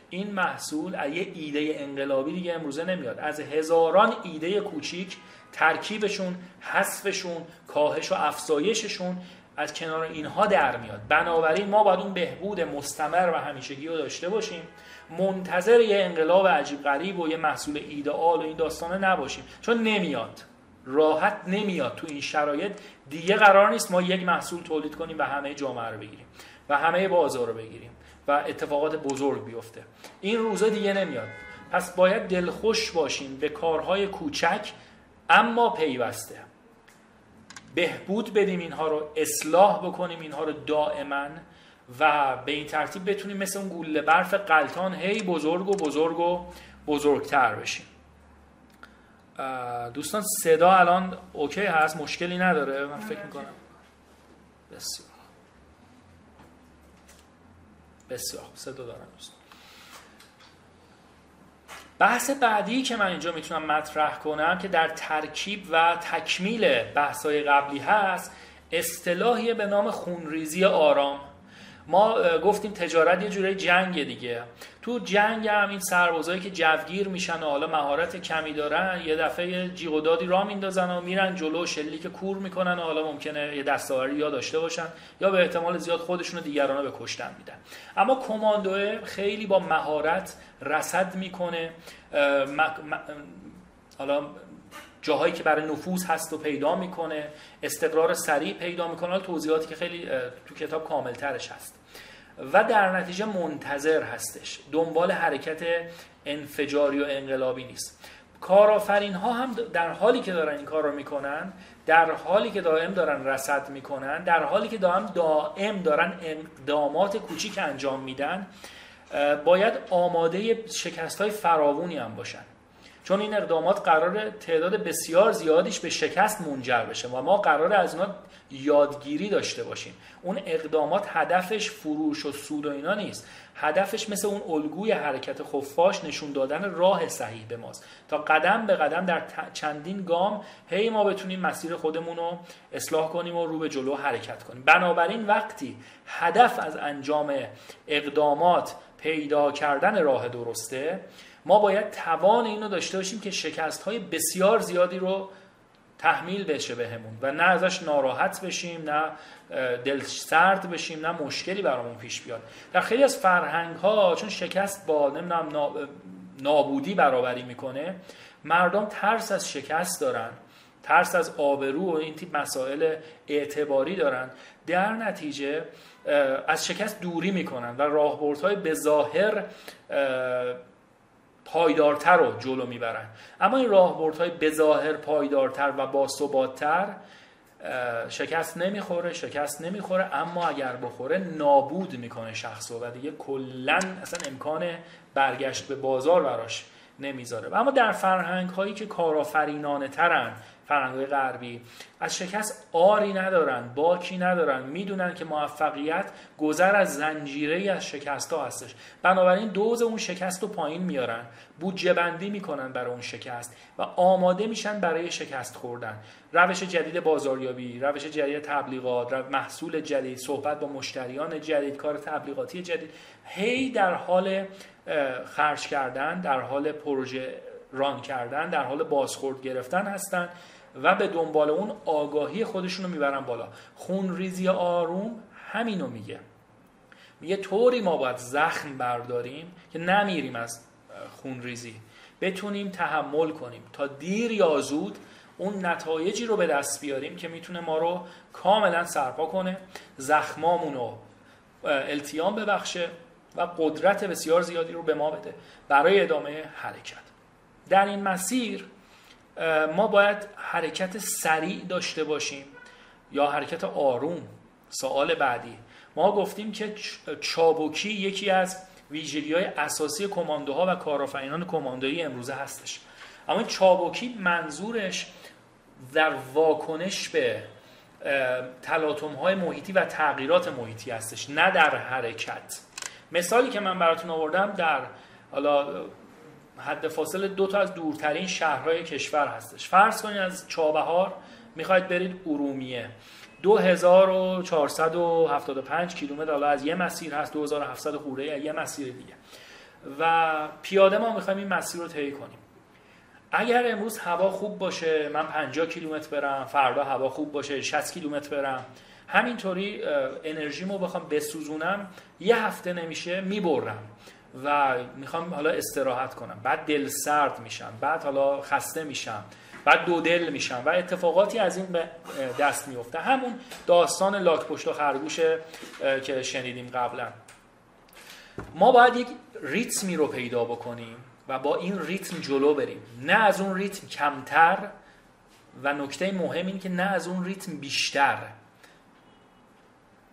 این محصول از یه ایده انقلابی دیگه امروزه نمیاد. از هزاران ایده کوچیک ترکیبشون حذفشون کاهش و افزایششون از کنار اینها در میاد. بنابراین ما باید اون بهبود مستمر و همیشگی رو داشته باشیم. منتظر یه انقلاب عجیب غریب و یه محصول ایدئال و این داستانه نباشیم. چون نمیاد. راحت نمیاد تو این شرایط. دیگه قرار نیست ما یک محصول تولید کنیم و همه جامعه رو بگیریم و همه بازار رو بگیریم و اتفاقات بزرگ بیفته. این روزا دیگه نمیاد. پس باید دلخوش باشیم به کارهای کوچک اما پیوسته. بهبود بدیم اینها رو اصلاح بکنیم اینها رو دائما و به این ترتیب بتونیم مثل اون گوله برف قلتان هی بزرگ و بزرگ و بزرگتر بشیم. دوستان صدا الان اوکی هست؟ مشکلی نداره؟ من فکر می‌کنم. بسیار. بسیار صدا دارم دوستان. بحث بعدی که من اینجا می‌تونم مطرح کنم که در ترکیب و تکمیل بحث‌های قبلی هست اصطلاحی به نام خونریزی آرام. ما گفتیم تجارت یه جوره جنگ دیگه. تو جنگ هم این سربازایی که جوگیر میشن و حالا مهارت کمی دارن یه دفعه جیغ و دادی را میندازن و میرن جلو شلیک کور می‌کنن و حالا ممکنه یه دستاوری یا داشته باشن یا به احتمال زیاد خودشون رو دیگران به کشتن میدن. اما کماندو خیلی با مهارت رصد می‌کنه حالا جاهایی که برای نفوذ هست و پیدا می‌کنه استقرار سریع پیدا می‌کنه. توضیحاتی که خیلی تو کتاب کامل ترش هست. و در نتیجه منتظر هستش. دنبال حرکت انفجاری و انقلابی نیست. کارآفرین ها هم در حالی که دارن این کار رو می‌کنن در حالی که دائم دارن رسد می‌کنن در حالی که دائم دائم دارن اقدامات کوچیک انجام میدن باید آماده شکست های فراوونی هم باشن. چون این اقدامات قرار تعداد بسیار زیادیش به شکست منجر بشه و ما قرار از اونا یادگیری داشته باشیم. اون اقدامات هدفش فروش و سود و اینا نیست. هدفش مثل اون الگوی حرکت خفاش نشون دادن راه صحیح به ماست. تا قدم به قدم در چندین گام هی ما بتونیم مسیر خودمون رو اصلاح کنیم و رو به جلو حرکت کنیم. بنابراین وقتی هدف از انجام اقدامات پیدا کردن راه درسته ما باید توان اینو داشته باشیم که شکست های بسیار زیادی رو تحمیل بشه بهمون و نه ازش ناراحت بشیم نه دل سرد بشیم نه مشکلی برامون پیش بیاد. در خیلی از فرهنگ ها چون شکست با نمی‌دونم نابودی برابری می‌کنه مردم ترس از شکست دارن ترس از آبرو و این تیپ مسائل اعتباری دارن. در نتیجه از شکست دوری می‌کنن و راهبردهای به ظاهر پایدارتر رو جلو می‌برن. اما این راهبردهای بظاهر پایدارتر و باثباتتر شکست نمی‌خوره شکست نمی‌خوره اما اگر بخوره نابود می‌کنه شخص و دیگه کلا اصلا امکان برگشت به بازار براش نمی‌ذاره. اما در فرهنگ هایی که کارآفرینانه ترن فرهنگ غربی. از شکست آری ندارن باکی ندارن. می‌دونن که موفقیت گذر از زنجیره از شکست ها هستش. بنابراین دوز اون شکست رو پایین میارن بودجه بندی می‌کنن برای اون شکست و آماده میشن برای شکست خوردن. روش جدید بازاریابی روش جدید تبلیغات محصول جدید صحبت با مشتریان جدید کار تبلیغاتی جدید. هی در حال خرج کردن در حال پروژه ران کردن در حال بازخورد گرفتن هستن. و به دنبال اون آگاهی خودشون رو می‌برن بالا. خون ریزی آروم همینو میگه. میگه طوری ما باید زخم برداریم که نمیریم از خون ریزی. بتونیم تحمل کنیم. تا دیر یا زود اون نتایجی رو به دست بیاریم که می‌تونه ما رو کاملا سرپا کنه زخمامون رو التیام ببخشه و قدرت بسیار زیادی رو به ما بده برای ادامه حرکت. در این مسیر ما باید حرکت سریع داشته باشیم یا حرکت آروم. سوال بعدی. ما گفتیم که چابکی یکی از ویژگی های اساسی کماندوها و کارآفرینان کماندویی امروزه هستش. اما چابکی منظورش در واکنش به تلاطم های محیطی و تغییرات محیطی هستش نه در حرکت. مثالی که من براتون آوردم در حالا حد فاصل دو تا از دورترین شهرهای کشور هستش. فرض کنید از چابهار می‌خواید برید ارومیه. 2475 کیلومتر حالا از یه مسیر هست 2700 خورده یه مسیر دیگه. و پیاده ما می‌خوایم این مسیر رو طی کنیم. اگر امروز هوا خوب باشه من 50 کیلومتر برم فردا هوا خوب باشه 60 کیلومتر برم. همینطوری انرژیمو بخوام بسوزونم یه هفته نمیشه می‌برم. و می‌خوام حالا استراحت کنم. بعد دل سرد میشم بعد حالا خسته میشم بعد دو دل میشم و اتفاقاتی از این به دست میفته. همون داستان لاک پشت و خرگوش که شنیدیم قبلا. ما باید یک ریتمی رو پیدا بکنیم و با این ریتم جلو بریم. نه از اون ریتم کمتر و نکته مهم این که نه از اون ریتم بیشتر.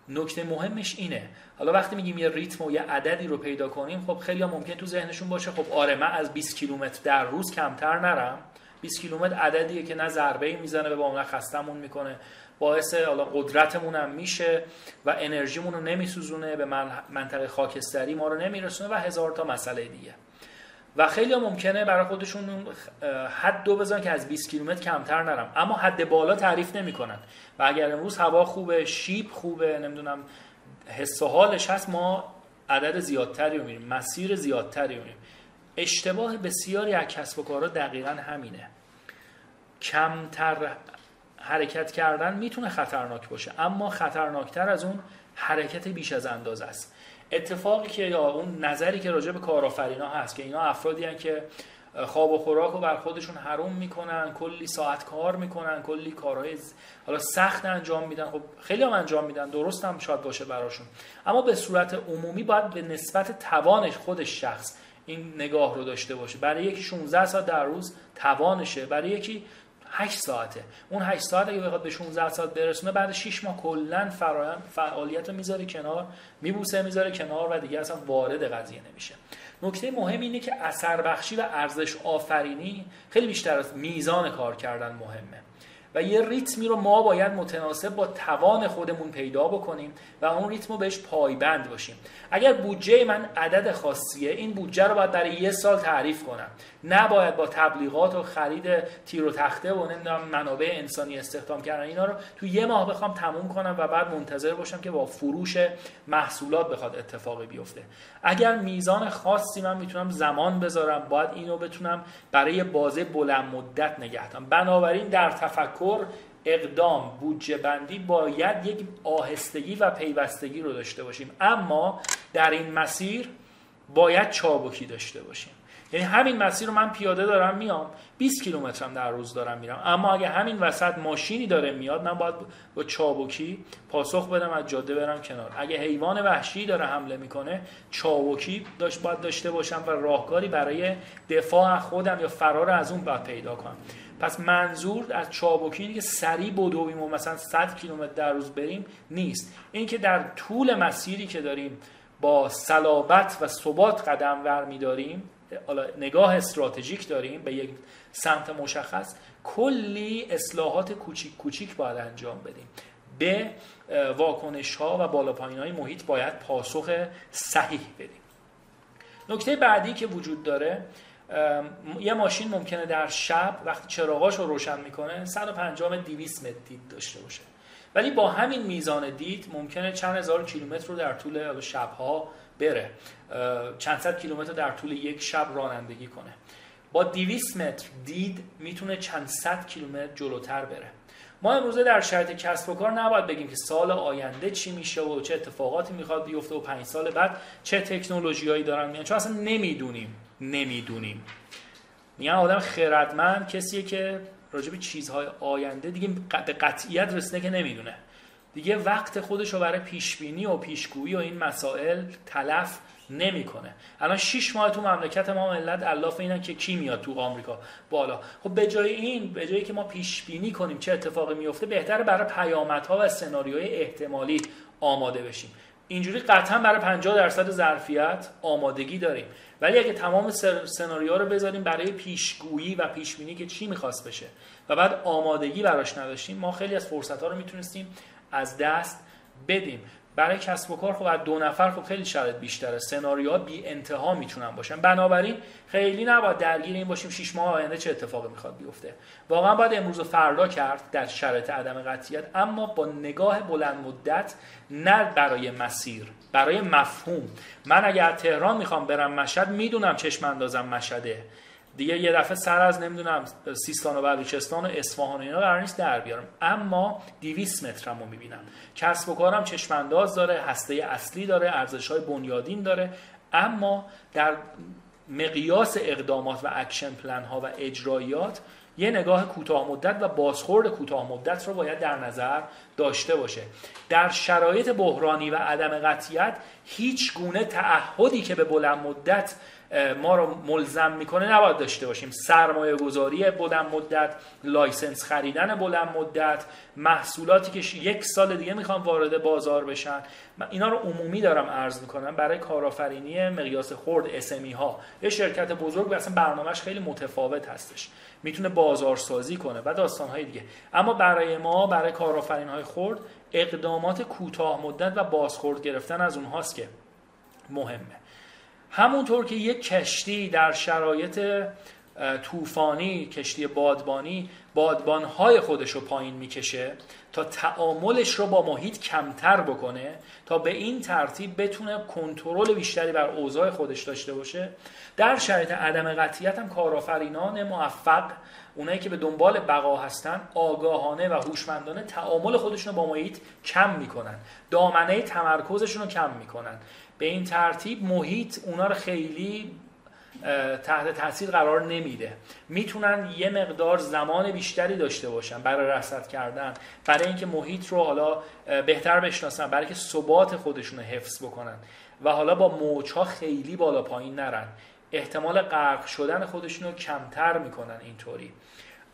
نکته مهمش اینه حالا وقتی میگیم یه ریتم و یه عددی رو پیدا کنیم خب خیلی ها ممکن تو ذهنشون باشه خب آره من از 20 کیلومتر در روز کمتر نرم. 20 کیلومتر عددیه که نه ضربه می‌زنه به با خستمون می‌کنه. باعث حالا قدرتمون هم میشه و انرژیمون رو نمیسوزونه به منطقه خاکستری ما رو نمیرسونه و هزار تا مسئله دیگه. و خیلی ها ممکنه برای خودشون حد دو بزنن که از 20 کیلومتر کمتر نرم. اما حد بالا تعریف نمی‌کنن. و اگر امروز هوا خوبه شیب خوبه نمی‌دونم حس و حالش هست ما عدد زیادتری رو مسیر زیادتری رو اشتباه بسیاری از کسب و کارا دقیقا همینه. کمتر حرکت کردن می‌تونه خطرناک باشه اما خطرناکتر از اون حرکت بیش از اندازه است. اتفاقی که یا اون نظری که راجع به کارآفرینا هست که اینا افرادی هن که خواب و خوراک رو بر خودشون حروم می‌کنن کلی ساعت کار می‌کنن کلی کارهای حالا سخت انجام میدن. خب خیلی هم انجام میدن درست هم شاید باشه براشون. اما به صورت عمومی باید به نسبت توانش خودش شخص این نگاه رو داشته باشه. برای یکی 16 ساعت در روز توانشه برای یکی 8 ساعته. اون 8 ساعت اگه بخواد به 16 ساعت برسونه بعد 6 ماه کلا فرایند فعالیت رو می‌ذاره کنار میبوسه می‌ذاره کنار و دیگه اصلا وارد قضیه نمیشه. نکته مهم اینه که اثر بخشی و ارزش آفرینی خیلی بیشتر از میزان کار کردن مهمه. و یه ریتمی رو ما باید متناسب با توان خودمون پیدا بکنیم و اون ریتم رو بهش پایبند باشیم. اگر بودجه من عدد خاصیه این بودجه رو باید برای یه سال تعریف کنم. نباید با تبلیغات و خرید تیر و تخته و نمی‌دونم منابع انسانی استخدام کردن اینا رو تو یه ماه بخوام تموم کنم و بعد منتظر باشم که با فروش محصولات بخواد اتفاقی بیفته. اگر میزان خاصی من می‌تونم زمان بذارم باید اینو بتونم برای بازه بلند مدت نگه بنابراین در تفکر اقدام بودجه بندی باید یک آهستگی و پیوستگی رو داشته باشیم. اما در این مسیر باید چابکی داشته باشیم. یعنی همین مسیر رو من پیاده دارم میام. 20 کیلومترم در روز دارم میرم. اما اگه همین وسط ماشینی داره میاد من باید با چابکی پاسخ بدم از جاده برم کنار. اگه حیوان وحشی داره حمله می‌کنه چابکی داشت باید داشته باشم و راهکاری برای دفاع خودم یا فرار از اون باید پیدا کنم. پس منظور از چابکی اینه که سریع بدویم و مثلا 100 کیلومتر در روز بریم نیست. اینکه در طول مسیری که داریم با صلابت و ثبات قدم ور میداریم نگاه استراتژیک داریم به یک سمت مشخص کلی اصلاحات کوچیک کوچیک باید انجام بدیم. به واکنش ها و بالا پایین های محیط باید پاسخ صحیح بدیم. نکته بعدی که وجود داره یه ماشین ممکنه در شب وقتی چراغاش رو روشن می‌کنه 150 200 متر دید داشته باشه. ولی با همین میزان دید ممکنه چند هزار کیلومتر رو در طول شبها بره. چند صد کیلومتر در طول یک شب رانندگی کنه. با 200 متر دید می‌تونه چند صد کیلومتر جلوتر بره. ما امروزه در شرط کسب و کار نباید بگیم که سال آینده چی میشه و چه اتفاقاتی می‌خواد بیفته و پنج سال بعد چه تکنولوژیایی دارن میان. چون اصلا نمی‌دونیم. نمی‌دونیم. میگن آدم خردمند کسیه که راجع به چیزهای آینده دیگه به قطعیت رسیده که نمی‌دونه. دیگه وقت خودش رو برای پیشبینی و پیشگویی و این مسائل تلف نمی‌کنه. الان 6 ماه تو مملکت ما ملت الاف اینن که کی میاد تو آمریکا؟ بالا. خب به جای این به جایی که ما پیش بینی کنیم چه اتفاقی میفته بهتره برای پیامدها و سناریوهای احتمالی آماده بشیم. اینجوری قطعا برای 50 درصد ظرفیت آمادگی داریم. ولی اگه تمام سناریوها رو بذاریم برای پیشگویی و پیشبینی که چی می‌خواست بشه و بعد آمادگی براش نداشتیم ما خیلی از فرصت ها رو می‌تونستیم از دست بدیم. برای کسب و کار خب از دو نفر خب خیلی شاید بیشتره. سناریوها بی انتها می‌تونن باشن. بنابراین خیلی نباید درگیر این باشیم شش ماه آینده چه اتفاقی می‌خواد بیفته. واقعا باید امروز و فردا کرد در شرایط عدم قطعیت اما با نگاه بلند مدت نه برای مسیر برای مفهوم. من اگر تهران می‌خوام برم مشهد می‌دونم چشم اندازم مشهده. دیگه یه دفعه سر از نمی‌دونم سیستان و بلوچستان و اصفهان و اینا قرار نیست در بیارم. اما 200 مترم رو می‌بینم. کسب و کارم چشمانداز داره هسته اصلی داره ارزش های بنیادین داره. اما در مقیاس اقدامات و action plan ها و اجرایات یه نگاه کوتاه مدت و بازخورد کوتاه مدت رو باید در نظر داشته باشه. در شرایط بحرانی و عدم قطعیت هیچ گونه تعهدی که به بلند مدت ما رو ملزم می‌کنه نباید داشته باشیم. سرمایه گذاری بلند مدت license خریدن بلند مدت محصولاتی که یک سال دیگه می‌خوام وارد بازار بشن. اینا رو عمومی دارم عرض می‌کنم برای کارآفرینی مقیاس خرد SME ها. یه شرکت بزرگ اصلا برنامهش خیلی متفاوت هستش. می‌تونه بازارسازی کنه و داستان های دیگه. اما برای ما برای کارآفرین های خرد اقدامات کوتاه مدت و بازخورد گرفتن از اونهاست که مهمه. همونطور که یک کشتی در شرایط طوفانی کشتی بادبانی بادبانهای خودش رو پایین می‌کشه تا تعاملش رو با محیط کمتر بکنه تا به این ترتیب بتونه کنترل بیشتری بر اوضاع خودش داشته باشه. در شرایط عدم قطعیت هم کارآفرینان موفق اونایی که به دنبال بقا هستن آگاهانه و هوشمندانه تعامل خودشون رو با محیط کم می‌کنن. دامنه تمرکزشون رو کم می‌کنن. به این ترتیب محیط اونا رو خیلی تحت تاثیر قرار نمیده. می‌تونن یه مقدار زمان بیشتری داشته باشن برای رصد کردن برای اینکه محیط رو حالا بهتر بشناسن برای اینکه ثبات خودشون رو حفظ بکنن و حالا با موجها خیلی بالا پایین نرن. احتمال غرق شدن خودشون رو کمتر می‌کنن اینطوری.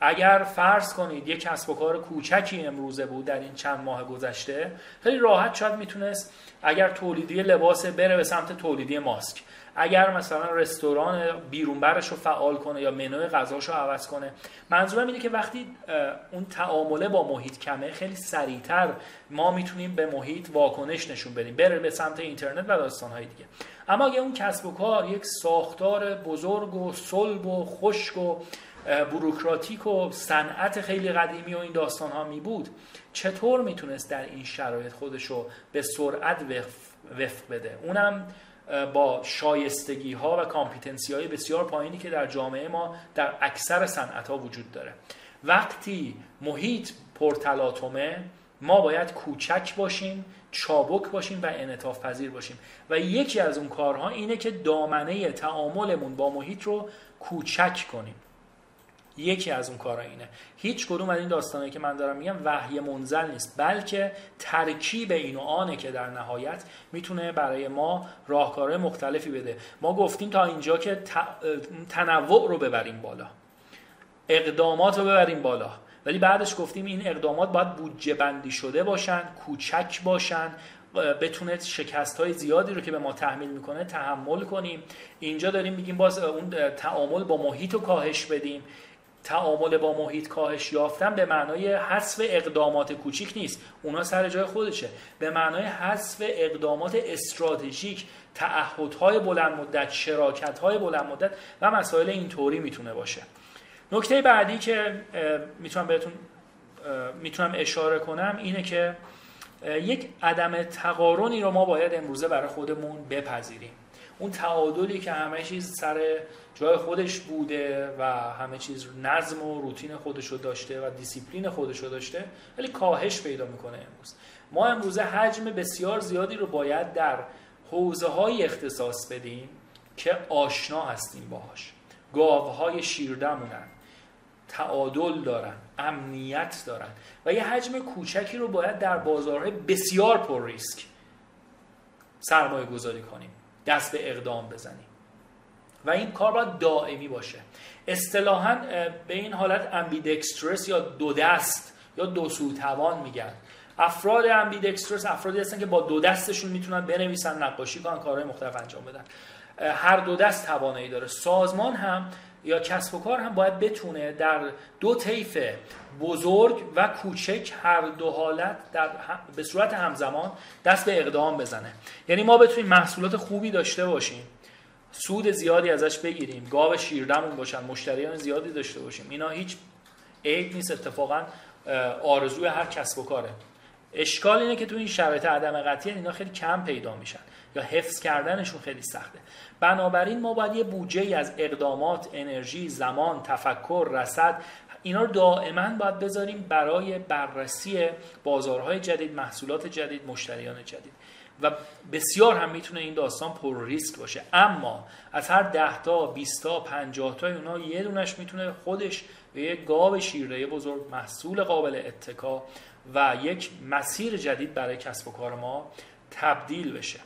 اگر فرض کنید یک کسب و کار کوچکی امروزه بود در این چند ماه گذشته خیلی راحت شاید می‌تونست اگر تولیدی لباس بره به سمت تولیدی ماسک. اگر مثلا رستوران بیرونبرش رو فعال کنه یا منوی غذاش رو عوض کنه. منظورم اینه که وقتی اون تعامله با محیط کمه خیلی سریعتر ما می‌تونیم به محیط واکنش نشون بدیم بره به سمت اینترنت و داستانهای دیگه. اما اگه اون کسب و کار یک ساختار بزرگ و صلب و خشک و بروکراتیک و صنعت خیلی قدیمی و این داستان ها می بود. چطور می‌تونست در این شرایط خودش رو به سرعت وفق بده؟ اونم با شایستگی ها و کامپیتنسی های بسیار پایینی که در جامعه ما در اکثر صنعت ها وجود داره. وقتی محیط پرتلاطمه ما باید کوچک باشیم چابک باشیم و انعطاف پذیر باشیم. و یکی از اون کارها اینه که دامنه تعاملمون با محیط رو کوچک کنیم. یکی از اون کارا اینه. هیچ کدوم از این داستانایی که من دارم میگم وحی منزل نیست بلکه ترکیب این و آنه که در نهایت می‌تونه برای ما راهکارهای مختلفی بده. ما گفتیم تا اینجا که تنوع رو ببریم بالا. اقدامات رو ببریم بالا. ولی بعدش گفتیم این اقدامات باید بودجه بندی شده باشن کوچک باشن بتونه شکست های زیادی رو که به ما تحمیل می‌کنه تحمل کنیم. اینجا داریم میگیم باز اون تعامل با محیط رو کاهش بدیم. تعامل با محیط کاهش یافتن به معنای حذف اقدامات کوچیک نیست. اونا سر جای خودشه. به معنای حذف اقدامات استراتژیک تعهدهای بلند مدت شراکت‌های بلند مدت و مسائل اینطوری می‌تونه باشه. نکته بعدی که می‌تونم بهتون می‌تونم اشاره کنم اینه که یک عدم تقارنی رو ما باید امروزه برای خودمون بپذیریم. اون تعادلی که همه چیز سر جای خودش بوده و همه چیز نظم و روتین خودش رو داشته و دیسیپلین خودش رو داشته ولی کاهش پیدا می‌کنه امروز. ما امروزه حجم بسیار زیادی رو باید در حوزه های اختصاص بدیم که آشنا هستیم باهاش. گاوهای شیردمونن تعادل دارن امنیت دارن و یه حجم کوچکی رو باید در بازارهای بسیار پر ریسک سرمایه گذاری کنیم. دست به اقدام بزنیم. و این کار باید دائمی باشه. اصطلاحا به این حالت امبیدکسترس یا دو دست یا دو سو توان میگن. افراد امبیدکسترس افرادی هستن که با دو دستشون می‌تونن بنویسن نقاشی کنن کارهای مختلف انجام بدن. هر دو دست توانایی داره. سازمان هم یا کسب و کار هم باید بتونه در دو طیف بزرگ و کوچک هر دو حالت در به صورت همزمان دست به اقدام بزنه. یعنی ما بتونیم محصولات خوبی داشته باشیم سود زیادی ازش بگیریم گاو شیردمون باشن مشتریان زیادی داشته باشیم. اینا هیچ عیب نیست اتفاقا آرزوی هر کسب و کاره. اشکال اینه که تو این شرایط عدم قطعی اینا خیلی کم پیدا میشن یا حفظ کردنشون خیلی سخته. بنابراین ما باید یه بودجه از اقدامات انرژی زمان تفکر رصد اینا رو دائما باید بذاریم برای بررسی بازارهای جدید محصولات جدید مشتریان جدید. و بسیار هم می‌تونه این داستان پر ریسک باشه. اما از هر ده تا 20 تا 50 تا اونا یه دونش می‌تونه خودش به یک گاو شیرده بزرگ محصول قابل اتکا و یک مسیر جدید برای کسب و کار ما تبدیل بشه.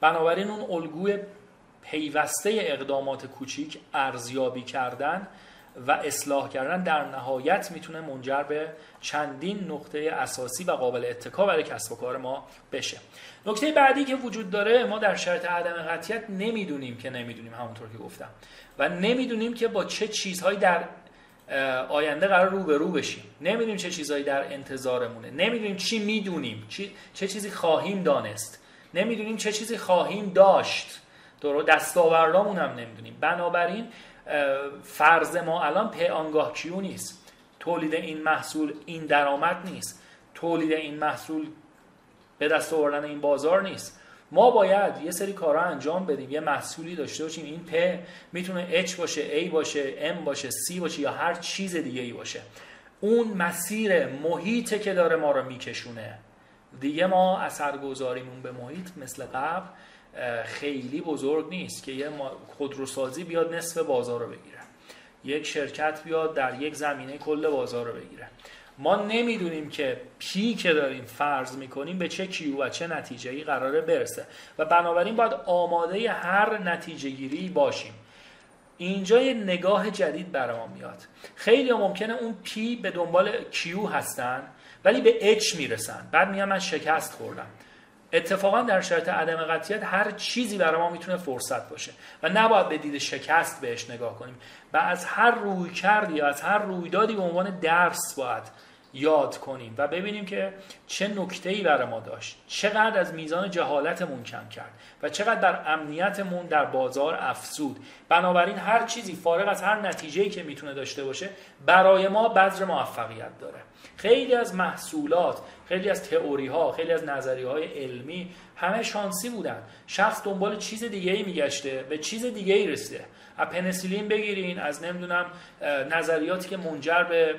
بنابراین اون الگوی پیوسته اقدامات کوچیک ارزیابی کردن و اصلاح کردن در نهایت می‌تونه منجر به چندین نقطه اساسی و قابل اتکا برای کسب و کار ما بشه. نکته بعدی که وجود داره ما در شرط عدم قطعیت نمی‌دونیم که نمی‌دونیم همونطور که گفتم. و نمی‌دونیم که با چه چیزهایی در آینده قرار رو به رو بشیم. نمی‌دونیم چه چیزهایی در انتظارمونه. نمی‌دونیم چی می‌دونیم. چه چیزی خواهیم دانست. نمی‌دونیم چه چیزی خواهیم داشت. دستاوردامون هم نمی‌دونیم. بنابراین فرض ما الان پی آنگاه کیو نیست؟ تولید این محصول این درآمد نیست. تولید این محصول به دست آوردن این بازار نیست. ما باید یه سری کارها انجام بدیم. یه محصولی داشته باشیم. این پ می‌تونه H باشه A باشه M باشه C باشه یا هر چیز دیگه ای باشه. اون مسیر محیط که داره ما رو میکشونه. دیگه ما اثرگذاریمون به محیط مثل قبل خیلی بزرگ نیست که یه خودروسازی بیاد نصف بازار رو بگیره. یک شرکت بیاد در یک زمینه کل بازار رو بگیره. ما نمی‌دونیم که پی که داریم فرض می‌کنیم به چه کیو و چه نتیجه ای قراره برسه. و بنابراین باید آماده هر نتیجه گیری باشیم. اینجا یه نگاه جدید برای ما میاد. خیلی ممکنه اون پی به دنبال کیو هستن ولی به اچ می‌رسن. بعد میگم من شکست خوردم. اتفاقا در شرط عدم قطعیت هر چیزی برای ما می‌تونه فرصت باشه و نباید به دید شکست بهش نگاه کنیم و از هر روی کردی از هر رویدادی به عنوان درس باید یاد کنیم و ببینیم که چه نکته ای برای ما داشت چقدر از میزان جهالتمون کم کرد و چقدر در امنیتمون در بازار افزود. بنابراین هر چیزی فارغ از هر نتیجه‌ای که می‌تونه داشته باشه برای ما بذر موفقیت داره. خیلی از محصولات خیلی از تئوری ها خیلی از نظریه های علمی همه شانسی بودن. شخص دنبال چیز دیگه ای میگشته به چیز دیگه ای رسیده. از پنسیلین بگیرین از نمی‌دونم نظریاتی که منجر به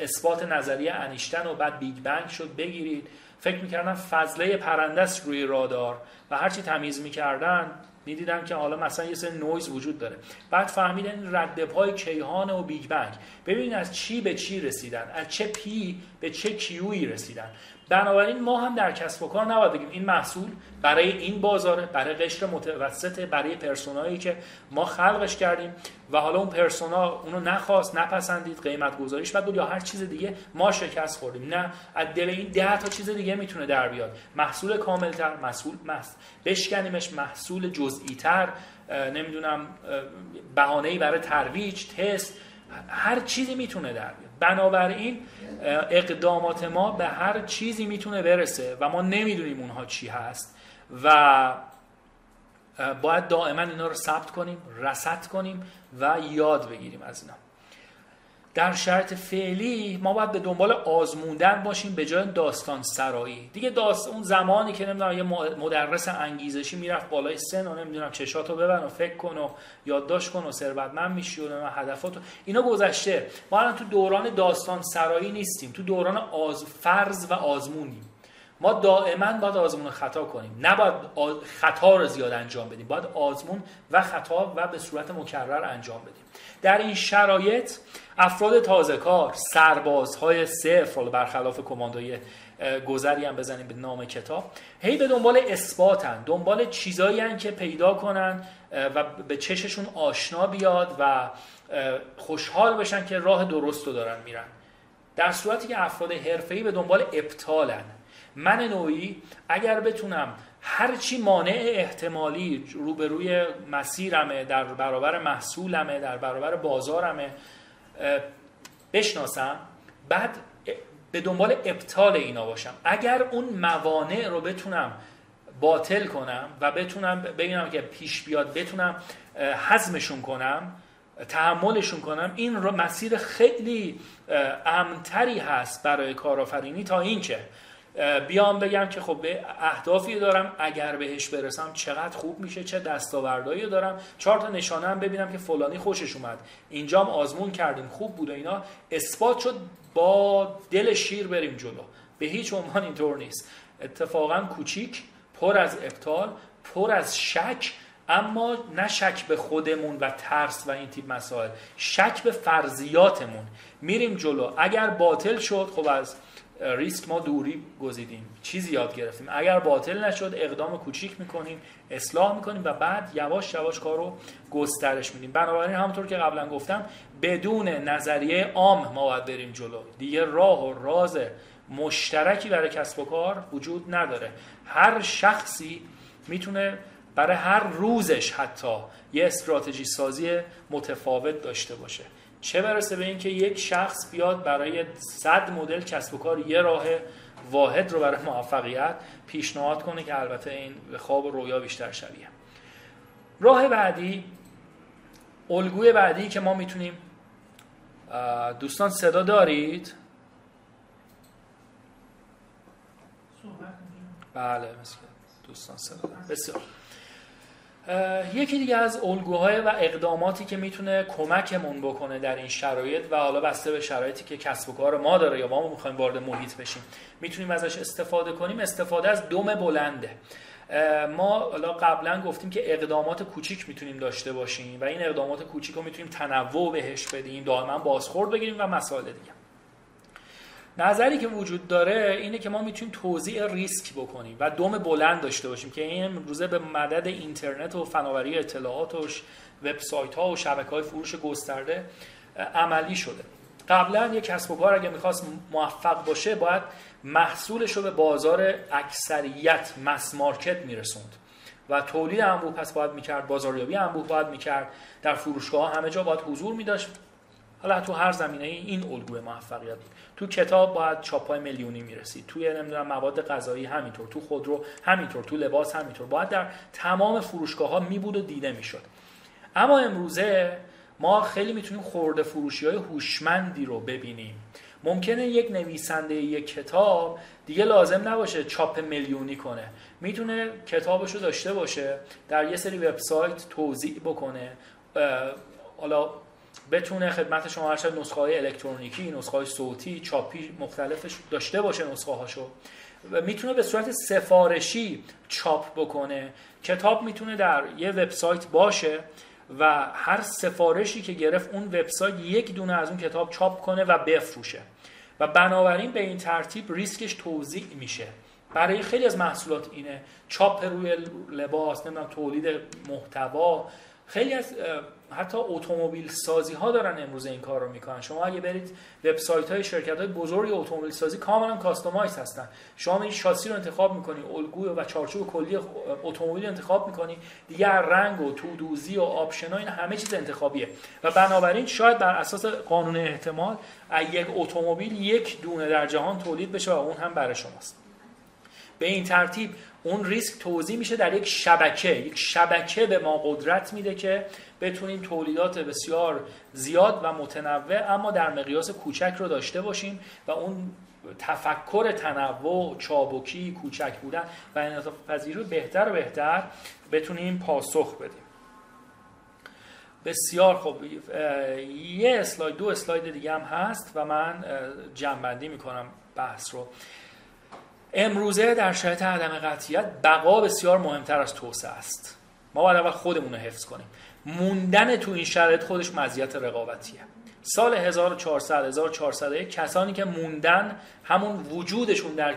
اثبات نظریه انیشتن و بعد بیگ بنگ شد بگیرید فکر می‌کردن فضله پرنده روی رادار و هرچی تمیز می‌کردن می‌دیدن که حالا مثلا یه سری نویز وجود داره. بعد فهمیدن رد پای کیهان و بیگ بنگ. ببینید از چی به چی رسیدن؟ از چه P به چه Q یی رسیدن؟ بنابراین ما هم در کسب و کار نباید بگیم این محصول برای این بازاره برای قشر متوسطه برای persona یی که ما خلقش کردیم و حالا اون پرسونا اونو نخواست نپسندید قیمت گذاریش بعد بود یا هر چیز دیگه ما شکست خوردیم. نه از دل این ده تا چیز دیگه می‌تونه در بیاد. محصول کاملتر محصول محصول بشکنیمش محصول جزئی تر نمی‌دونم بهانه‌ای برای ترویج تست هر چیزی می‌تونه در بیاد. بنابراین اقدامات ما به هر چیزی می‌تونه برسه و ما نمی‌دونیم اونها چی هست و باید دائما اینا رو ثبت کنیم رسط کنیم و یاد بگیریم از اینا. در شرط فعلی ما باید به دنبال آزموندن باشیم به جای داستان سرایی. دیگه داست اون زمانی که نمی‌دونم یه مدرس انگیزشی می‌رفت بالای سن و نمی‌دونم چشاتو ببن و فکر کن و یادداشت کن و ثروتمند میشی و هدفات اینا گذشته. ما الان تو دوران داستان سرایی نیستیم. تو دوران آز فرض و آزمونیم. ما دائما باید آزمون خطا کنیم. نباید خطا رو زیاد انجام بدیم. باید آزمون و خطا و به صورت مکرر انجام بدیم. در این شرایط افراد تازه کار سربازهای صفر برخلاف کماندوی گذری هم بزنیم به نام کتاب هی به دنبال اثباتن دنبال چیزایی هن که پیدا کنن و به چششون آشنا بیاد و خوشحال بشن که راه درست رو دارن میرن. در صورتی که افراد حرفه‌ای به دنبال ابطالن. من نوعی اگر بتونم هرچی مانع احتمالی روبروی مسیرمه در برابر محصولمه در برابر بازارمه بشناسم بعد به دنبال ابطال اینا باشم. اگر اون موانع رو بتونم باطل کنم و بتونم ببینم که پیش بیاد بتونم حزمشون کنم تحملشون کنم این رو مسیر خیلی امتری هست برای کارآفرینی تا اینکه بیام بگم که خب به اهدافی دارم. اگر بهش برسم چقدر خوب میشه چه دستاوردهایی دارم. چهار تا نشانه هم ببینم که فلانی خوشش اومد. اینجام آزمون کردیم. خوب بود و اینا. اثبات شد با دل شیر بریم جلو. به هیچ عنوان اینطور نیست. اتفاقا کوچیک پر از ابطال پر از شک اما نه شک به خودمون و ترس و این تیپ مسائل. شک به فرضیاتمون. میریم جلو. اگر باطل شد خب از ریسک ما دوری گزیدیم. چیزی یاد گرفتیم. اگر باطل نشد اقدام کوچیک می‌کنیم اصلاح می‌کنیم و بعد یواش یواش کار رو گسترش میدیم. بنابراین همونطور که قبلا گفتم بدون نظریه عام ما باید بریم جلو. دیگه راه و راز مشترکی برای کسب و کار وجود نداره. هر شخصی می‌تونه برای هر روزش حتی یه استراتژی سازی متفاوت داشته باشه. چه برسه به اینکه یک شخص بیاد برای صد مدل کسب و کار یه راه واحد رو برای موفقیت پیشنهاد کنه که البته این به خواب و رویا بیشتر شبیه. راه بعدی الگوی بعدی که ما می‌تونیم دوستان صدا دارید؟ بله مثل دوستان صدا بسیار. یکی دیگه از الگوهای و اقداماتی که می‌تونه کمکمون بکنه در این شرایط و حالا بسته به شرایطی که کسب و کار ما داره یا ما می‌خوایم وارد محیط بشیم می‌تونیم ازش استفاده کنیم. استفاده از دوم بلنده. ما حالا قبلا گفتیم که اقدامات کوچیک می‌تونیم داشته باشیم و این اقدامات کوچیک رو می‌تونیم تنوع بهش بدیم دائما بازخورد بگیریم و مسائل دیگه. نظری که وجود داره اینه که ما می‌تونیم توضیح ریسک بکنیم و دوم بلند داشته باشیم که این امروزه به مدد اینترنت و فناوری اطلاعاتش وبسایت ها و شبکه های فروش گسترده عملی شده. قبلا یک کسب و کار اگه می‌خواست موفق باشه باید محصولش رو به بازار اکثریت مس مارکت میرسوند و تولید انبوه پس باید می‌کرد بازاریابی انبوه باید می‌کرد. در فروشگاه همه جا باید حضور میداشت. حالا تو هر زمینه این الگوی موفقیت. بود تو کتاب باید چاپای میلیونی می‌رسید توی نمی‌دونم مواد غذایی همینطور تو خودرو همینطور تو لباس همینطور. باید در تمام فروشگاه ها می بود و دیده می‌شد. اما امروزه ما خیلی می‌تونیم خورده فروشی های هوشمندی رو ببینیم. ممکنه یک نویسنده یک کتاب دیگه لازم نباشه چاپ میلیونی کنه. می‌تونه کتابش رو داشته باشه در یه سری وبسایت توضیح بکنه حالا بتونه خدمت شما هر نسخه های الکترونیکی نسخه های صوتی چاپی مختلفش داشته باشه نسخه هاشو و می‌تونه به صورت سفارشی چاپ بکنه. کتاب می‌تونه در یه وبسایت باشه و هر سفارشی که گرفت اون وبسایت یک دونه از اون کتاب چاپ کنه و بفروشه. و بنابراین به این ترتیب ریسکش توضیح میشه. برای خیلی از محصولات اینه. چاپ روی لباس نمی‌دونم تولید محتوا. خیلی از حتی اتومبیل سازی ها دارن امروز این کار رو می‌کنن. شما اگه برید وبسایت های شرکت های بزرگ اتومبیل سازی کاملا customize هستن. شما می شاسی رو انتخاب می‌کنی الگوی و چارچوب کلی اتومبیل انتخاب می‌کنی دیگه رنگ و تودوزی و آپشن این همه چیز انتخابیه. و بنابراین شاید بر اساس قانون احتمال یک اتومبیل یک دونه در جهان تولید بشه و اون هم برای شماست. به این ترتیب اون ریسک توضیح میشه در یک شبکه یک شبکه به ما قدرت میده که بتونیم تولیدات بسیار زیاد و متنوع اما در مقیاس کوچک رو داشته باشیم و اون تفکر تنوع چابکی کوچک بودن و انعطاف پذیری رو بهتر و بهتر بتونیم پاسخ بدیم. بسیار خوب یه اسلاید دو اسلاید دیگه هم هست و من جنبندی می‌کنم بحث رو. امروزه در شرایط عدم قطعیت بقا بسیار مهمتر از توسعه است. ما باید اول خودمون رو حفظ کنیم. موندن تو این شرایط خودش مزیت رقابتیه. سال 1400 1401 کسانی که موندن همون وجودشون در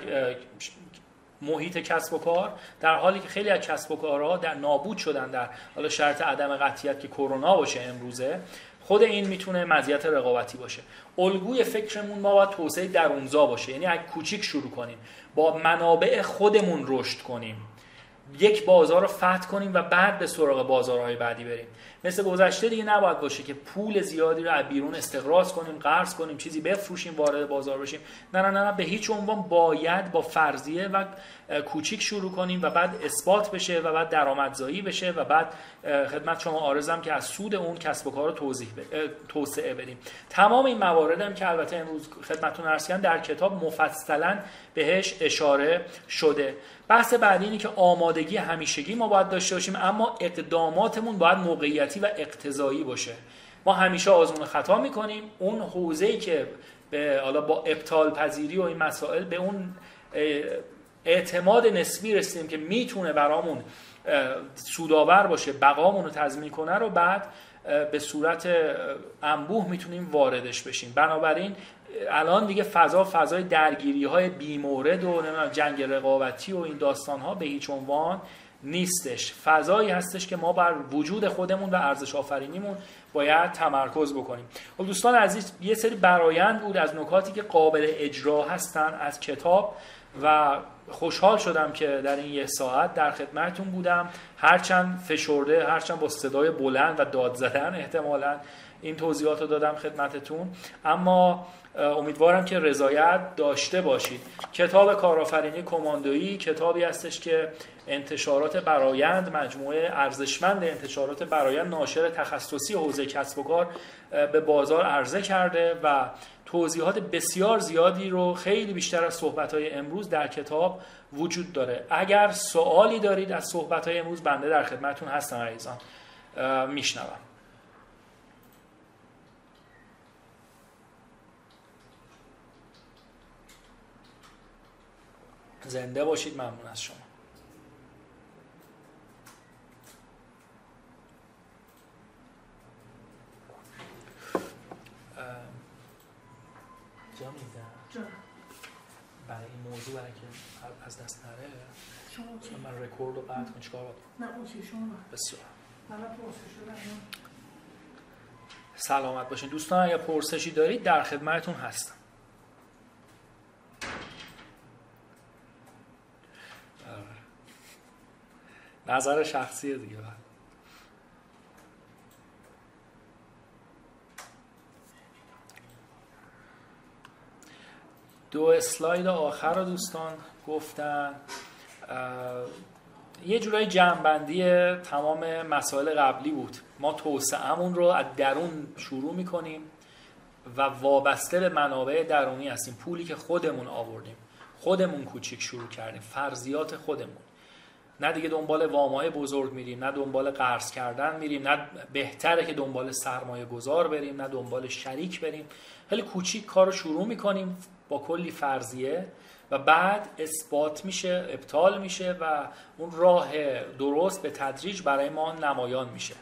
محیط کسب و کار در حالی که خیلی از کسب و کارها در نابود شدن در حالا شرط عدم قطعیت که کرونا باشه امروزه خود این می‌تونه مزیت رقابتی باشه. الگوی فکرمون ما باید توسعه درونزا باشه. یعنی اگه کوچیک شروع کنیم. با منابع خودمون رشد کنیم. یک بازار رو فتح کنیم و بعد به سراغ بازارهای بعدی بریم. مثل گذشته دیگه نباید باشه که پول زیادی رو از بیرون استقراض کنیم قرض کنیم چیزی بفروشیم وارد بازار بشیم. نه نه نه, به هیچ عنوان باید با فرضیه و کوچیک شروع کنیم و بعد اثبات بشه و بعد درآمدزایی بشه و بعد خدمت شما آرزم که از سود اون کسب و کار رو توضیح توسعه بدیم. تمام این موارد هم که البته امروز خدمتتون عرض در کتاب مفصلا بهش اشاره شده. بحث بعدی اینه که آمادگی همیشگی ما باید داشته باشیم اما اقداماتمون باید موقعیتی و اقتضایی باشه. ما همیشه آزمون خطا می‌کنیم اون حوزه‌ای که به حالا با ابطال پذیری و این مسائل به اون اعتماد نسبی رسیدیم که می‌تونه برامون سودآور باشه بقامون رو تضمین کنه رو بعد به صورت انبوه می‌تونیم واردش بشیم. بنابراین الان دیگه فضا فضای درگیری های بیمورد و نمی‌دونم جنگ رقابتی و این داستان ها به هیچ عنوان نیستش. فضایی هستش که ما بر وجود خودمون و ارزش آفرینیمون باید تمرکز بکنیم. خب دوستان عزیز یه سری برایند بود از نکاتی که قابل اجرا هستن از کتاب و خوشحال شدم که در این یه ساعت در خدمتتون بودم. هرچند فشرده هرچند با صدای بلند و داد زدن احتمالا این توضیحات رو دادم خدمتتون. اما امیدوارم که رضایت داشته باشید. کتاب کارآفرینی کماندویی کتابی هستش که انتشارات برایند مجموعه ارزشمند انتشارات برایند ناشر تخصصی حوزه کسب و کار به بازار عرضه کرده و توضیحات بسیار زیادی رو خیلی بیشتر از صحبت امروز در کتاب وجود داره. اگر سوالی دارید از صحبت های امروز بنده در خدمتون هستم عزیزان. میشنوم. زنده باشید ممنون از شما. جا میدم. برای این موضوع برای که از دست نره شما من رکورد رو قطع کنم چیکار باید نه اوکی شما بسیار. سلامت باشین. دوستان اگر پرسشی دارید در خدمتتون هستم. نظر شخصی دیگه. دو اسلاید آخر رو دوستان گفتن. یه جورای جمعبندی تمام مسائل قبلی بود. ما توسعهمون رو از درون شروع می‌کنیم و وابسته به منابع درونی هستیم. پولی که خودمون آوردیم. خودمون کوچیک شروع کردیم. فرضیات خودمون. نه دیگه دنبال وامای بزرگ میریم نه دنبال قرض کردن میریم نه بهتره که دنبال سرمایه گذار بریم نه دنبال شریک بریم. خیلی کوچیک کار رو شروع می‌کنیم با کلی فرضیه و بعد اثبات میشه ابطال میشه و اون راه درست به تدریج برای ما نمایان میشه.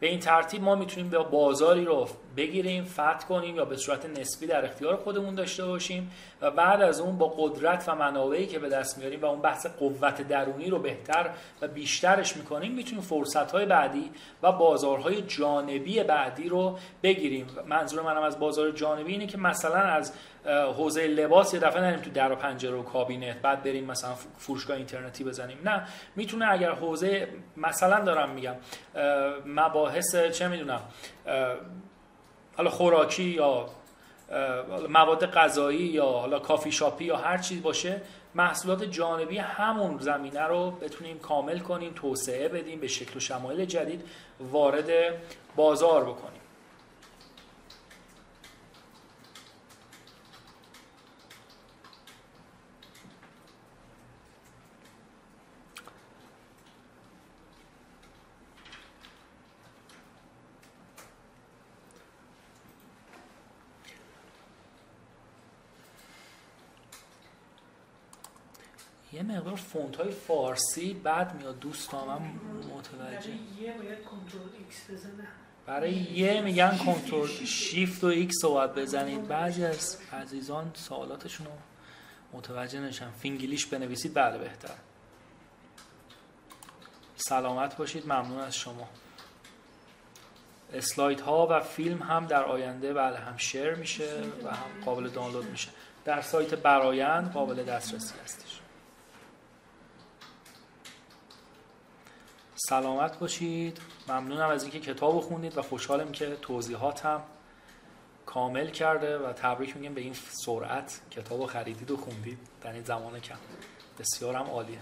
به این ترتیب ما می‌تونیم به بازاری رو بگیریم فتح کنیم یا به صورت نسبی در اختیار خودمون داشته باشیم و بعد از اون با قدرت و منابعی که به دست میاریم و اون بحث قوت درونی رو بهتر و بیشترش می‌کنیم می‌تونیم فرصت های بعدی و بازارهای جانبی بعدی رو بگیریم. منظور منم از بازار جانبی اینه که مثلا از حوزه لباس یه دفعه نریم تو در و پنجره و کابینت بعد بریم مثلا فروشگاه اینترنتی بزنیم. نه می‌تونه اگر حوزه مثلا دارم میگم مباحث چه می‌دونم حالا خوراکی یا مواد غذایی یا حالا کافی شاپی یا هر چیز باشه محصولات جانبی همون زمینه رو بتونیم کامل کنیم توسعه بدیم به شکل و شمایل جدید وارد بازار بکنیم یه مقدار فونت های فارسی بعد میاد دوستان من متوجه. یه باید control X بزنه برای یه میگن control shift و X رو باید بزنید. بعضی از عزیزان سوالاتشون رو متوجه نشن. فینگلیش بنویسید بله بهتر. سلامت باشید ممنون از شما. اسلاید ها و فیلم هم در آینده بله هم share میشه و هم قابل دانلود میشه. در سایت برایند قابل دسترسی هستش. سلامت باشید. ممنونم از اینکه کتاب خوندید و خوشحالم که توضیحاتم کامل کرده و تبریک میگم به این سرعت کتاب خریدید و خوندید در این زمان کم. بسیارم عالیه.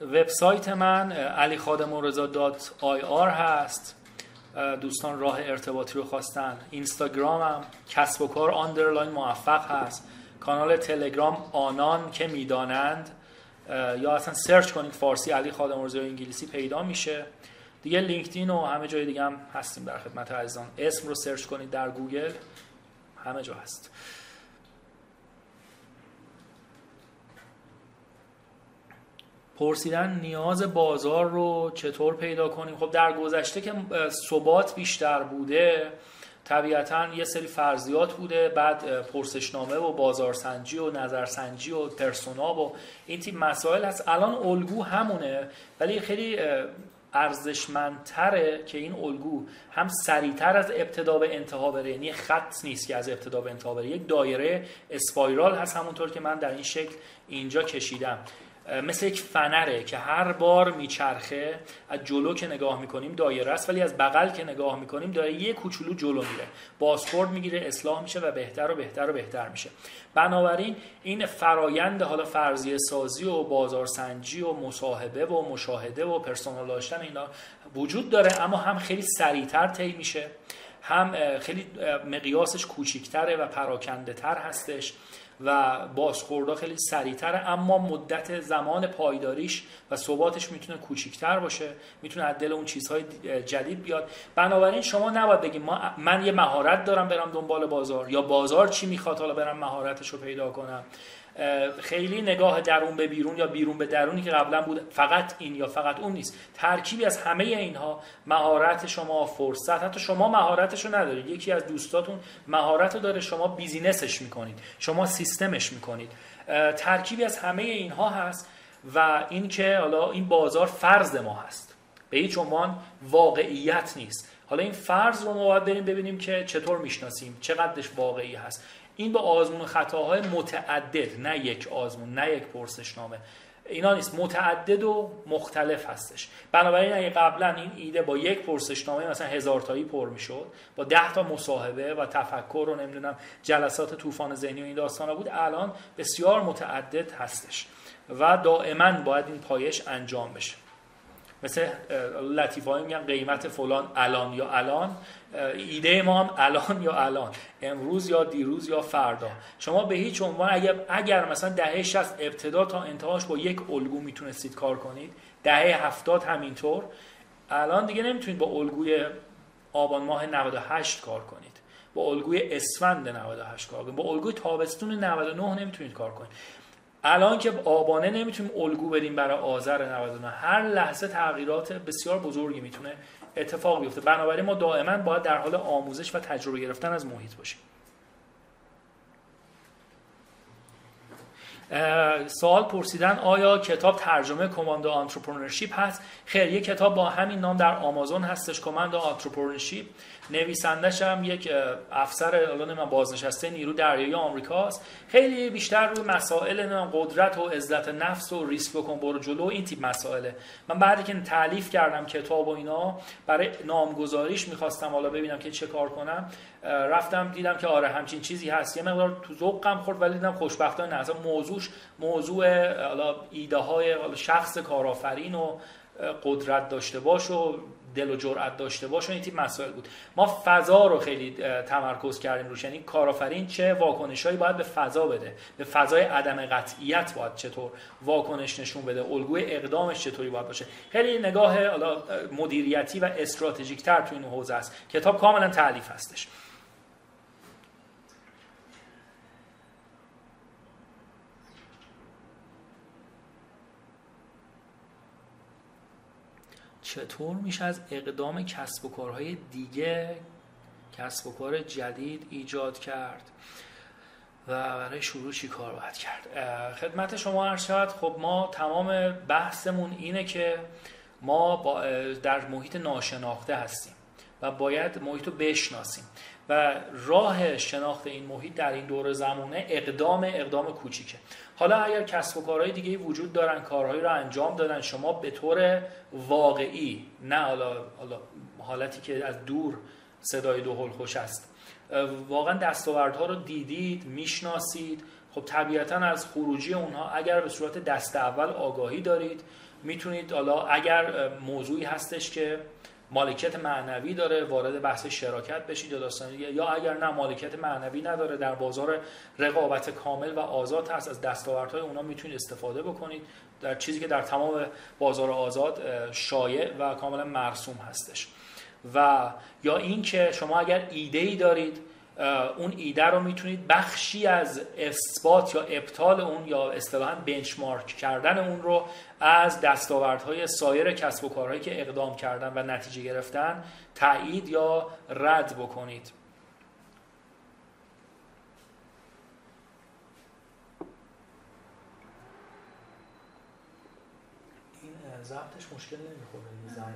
وبسایت من علی خادم هست. دوستان راه ارتباطی رو خواستن. اینستاگرامم کسب و کار آندرلاین موفق هست. کانال تلگرام آنان که می‌دانند یا اصلا search کنید فارسی علی خادم رضا انگلیسی پیدا میشه. دیگه لینکدین و همه جای دیگه هم هستیم در خدمت عزیزان. اسم رو search کنید در گوگل همه جا هست. پرسیدن نیاز بازار رو چطور پیدا کنیم؟ خب در گذشته که ثبات بیشتر بوده طبیعتا یه سری فرضیات بوده بعد پرسشنامه و بازارسنجی و نظرسنجی و پرسونا و این تیپ مسائل هست. الان الگو همونه ولی خیلی ارزشمندتره که این الگو هم سریعتر از ابتدا به انتها بره. یعنی خط نیست که از ابتدا به انتها بره. یک دایره اسپایرال هست همونطور که من در این شکل اینجا کشیدم. مثل یک فنره که هر بار میچرخه از جلو که نگاه می‌کنیم دایره است ولی از بغل که نگاه می‌کنیم داره یه کوچولو جلو میره. بازخورد می‌گیره اصلاح میشه و بهتر و بهتر و بهتر میشه. بنابراین این فرایند حالا فرضیه سازی و بازارسنجی و مصاحبه و مشاهده و پرسونال داشتن اینا وجود داره اما هم خیلی سریعتر طی میشه هم خیلی مقیاسش کوچیکتره و پراکنده تر هستش. و بازخوردها خیلی سریعتره اما مدت زمان پایداریش و ثباتش می‌تونه کوچیکتر باشه می‌تونه از دل اون چیزهای جدید بیاد. بنابراین شما نباید بگید من یه مهارت دارم برم دنبال بازار یا بازار چی می‌خواد حالا برم مهارتش رو پیدا کنم. خیلی نگاه درون به بیرون یا بیرون به درونی که قبلا بود فقط این یا فقط اون نیست. ترکیبی از همه اینها مهارت شما فرصت. حتی شما مهارتش رو ندارید. یکی از دوستاتون مهارت داره شما بیزینسش می‌کنید. شما سیستمش می‌کنید. ترکیبی از همه اینها هست و اینکه حالا این بازار فرض ما هست. به هیچ عنوان واقعیت نیست. حالا این فرض رو ما باید بریم ببینیم که چطور می‌شناسیم. چقدرش واقعی هست. این با آزمون خطاهای متعدد نه یک آزمون نه یک پرسشنامه. اینا نیست متعدد و مختلف هستش. بنابراین اگه قبلا این ایده با یک پرسشنامه مثلا هزار تایی پر می‌شد با ده تا مصاحبه و تفکر و نمی‌دونم جلسات طوفان ذهنی و این داستانا بود الان بسیار متعدد هستش و دائما باید این پایش انجام بشه. مثل لطیفه میگن قیمت فلان الان یا الان. ایده ما هم الان یا الان امروز یا دیروز یا فردا. شما به هیچ عنوان اگر, اگر مثلا دهه 60 ابتدا تا انتهاش با یک الگو می‌تونستید کار کنید دهه 70 همینطور الان دیگه نمی‌تونید با الگوی آبان ماه 98 کار کنید. با الگوی اسفند 98 کار کنید. با الگوی تابستون 99 نمی‌تونید کار کنید. الان که آبانه نمی‌تونیم الگو بدیم برای آذر 99 هر لحظه تغییرات بسیار بزرگی می‌تونه اتفاق بیفته بنابراین ما دائما باید در حال آموزش و تجربه گرفتن از محیط باشیم. سوال پرسیدن آیا کتاب ترجمه Commando Entrepreneurship هست؟ خیر یک کتاب با همین نام در آمازون هستش Commando Entrepreneurship نویسندش هم یک افسر الان من بازنشسته نیرو دریایی آمریکاست. خیلی بیشتر روی مسائل قدرت و عزت نفس و ریسک بکن برو جلو این تیپ مسائله. من بعدی که تعلیف کردم کتاب و اینا برای نامگذاریش می‌خواستم حالا ببینم که چه کار کنم. رفتم دیدم که آره همچین چیزی هست. یه مقدار تو ذوقم خورد ولی دیدم خوشبختانه نه. اصلا موضوعش موضوع حالا ایده های شخص کارآفرین و قدرت داشته باش و دل و جرأت داشته باش این تیپ مسائل بود. ما فضا رو خیلی تمرکز کردیم روش. یعنی کارآفرین چه واکنشهایی باید به فضا بده؟ به فضای عدم قطعیت باید چطور واکنش نشون بده؟ الگوی اقدامش چطوری باید باشه؟ خیلی نگاه مدیریتی و استراتژیک تر تو این حوزه است. کتاب کاملا تعلیف هستش. چطور میشه از اقدام کسب و کارهای دیگه کسب و کار جدید ایجاد کرد؟ و برای شروع چی کار باید کرد؟ خدمت شما عرض خب ما تمام بحثمون اینه که ما در محیط ناشناخته هستیم و باید محیط رو بشناسیم. و راه شناخت این محیط در این دور زمانه اقدام اقدام کوچیکه. حالا اگر کسب و کارهای دیگه وجود دارن کارهایی رو انجام دادن شما به طور واقعی نه حالا حالتی که از دور صدای دو خوش است واقعا دستاوردها رو دیدید می‌شناسید. خب طبیعتا از خروجی اونها اگر به صورت دست اول آگاهی دارید می‌تونید حالا اگر موضوعی هستش که مالکیت معنوی داره وارد بحث شراکت بشید یا داستان یا اگر نه مالکیت معنوی نداره در بازار رقابت کامل و آزاد هست از دستاوردهای اونا می‌تونید استفاده بکنید. در چیزی که در تمام بازار آزاد شایع و کاملا مرسوم هستش. و یا اینکه شما اگر ایده ای دارید اون ایده رو می‌تونید بخشی از اثبات یا ابطال اون یا اصطلاحا بنچمارک کردن اون رو از دستاوردهای سایر کسب و کارهایی که اقدام کردن و نتیجه گرفتن تایید یا رد بکنید. این ضبطش مشکل نمی‌خوره این زمان.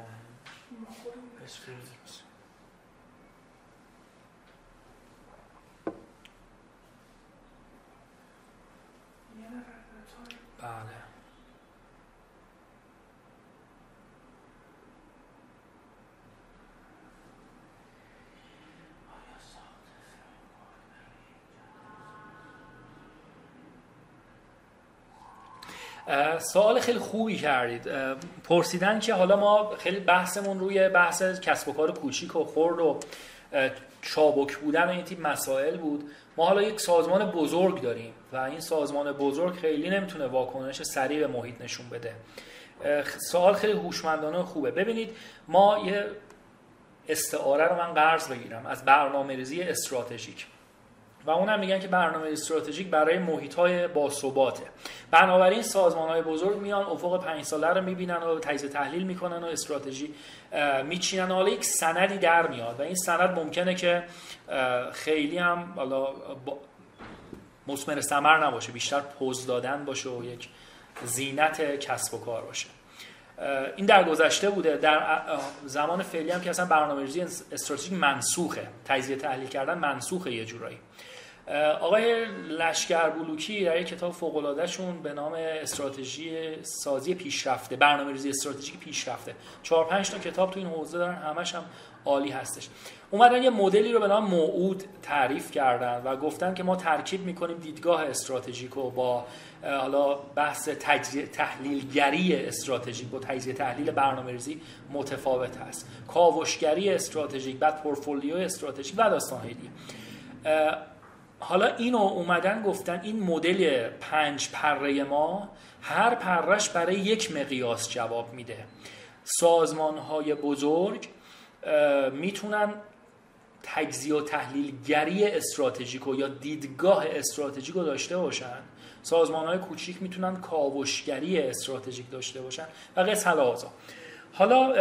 بله. سوال خیلی خوبی کردید. پرسیدن که حالا ما خیلی بحثمون روی بحث کسب و کار کوچیک و خرد و چابک بودن این تیپ مسائل بود. ما حالا یک سازمان بزرگ داریم و این سازمان بزرگ خیلی نمی‌تونه واکنش سریع به محیط نشون بده. سوال خیلی هوشمندانه خوبه. ببینید ما یه استعاره رو من قرض بگیرم از برنامه ریزی استراتژیک. و اونم میگن که برنامه استراتژیک برای محیط های باثباته بنابراین سازمان های بزرگ میان افق پنج ساله رو می‌بینن و تجزیه تحلیل می‌کنن و استراتژی میچینن. حالا یک سندی در میاد و این سند ممکنه که خیلی هم حالا مسمر ثمر نباشه بیشتر پوز دادن باشه و یک زینت کسب و کار باشه. این در گذشته بوده. در زمان فعلی هم که اصلا برنامه‌ریزی استراتژیک منسوخه. تجزیه تحلیل کردن منسوخه یه جورایی. آقای لشکر بلوکی در یک کتاب فوق شون به نام استراتژی سازی پیشرفته برنامه‌ریزی استراتژیک پیشرفته. چهار پنج تا کتاب تو این حوزه دارن همش هم عالی هستش. اومدن یه مدلی رو به نام موعود تعریف کردن و گفتن که ما ترکیب می‌کنیم دیدگاه استراتژیک رو با حالا بحث تجزیه تحلیلگری استراتژیک با تجزیه تحلیل برنامه‌ریزی متفاوت هست. کاوشگری استراتژیک بعد پورتفولیو استراتژیک و داستان دیگه. حالا اینو اومدن گفتن این مدل پنج پره ما هر پرش برای یک مقیاس جواب میده. سازمان های بزرگ می‌تونن تجزیه و تحلیلگری استراتژیک یا دیدگاه استراتژیک رو داشته باشن. سازمان های کوچیک می‌تونن کاوشگری استراتژیک داشته باشن. و قصه حالا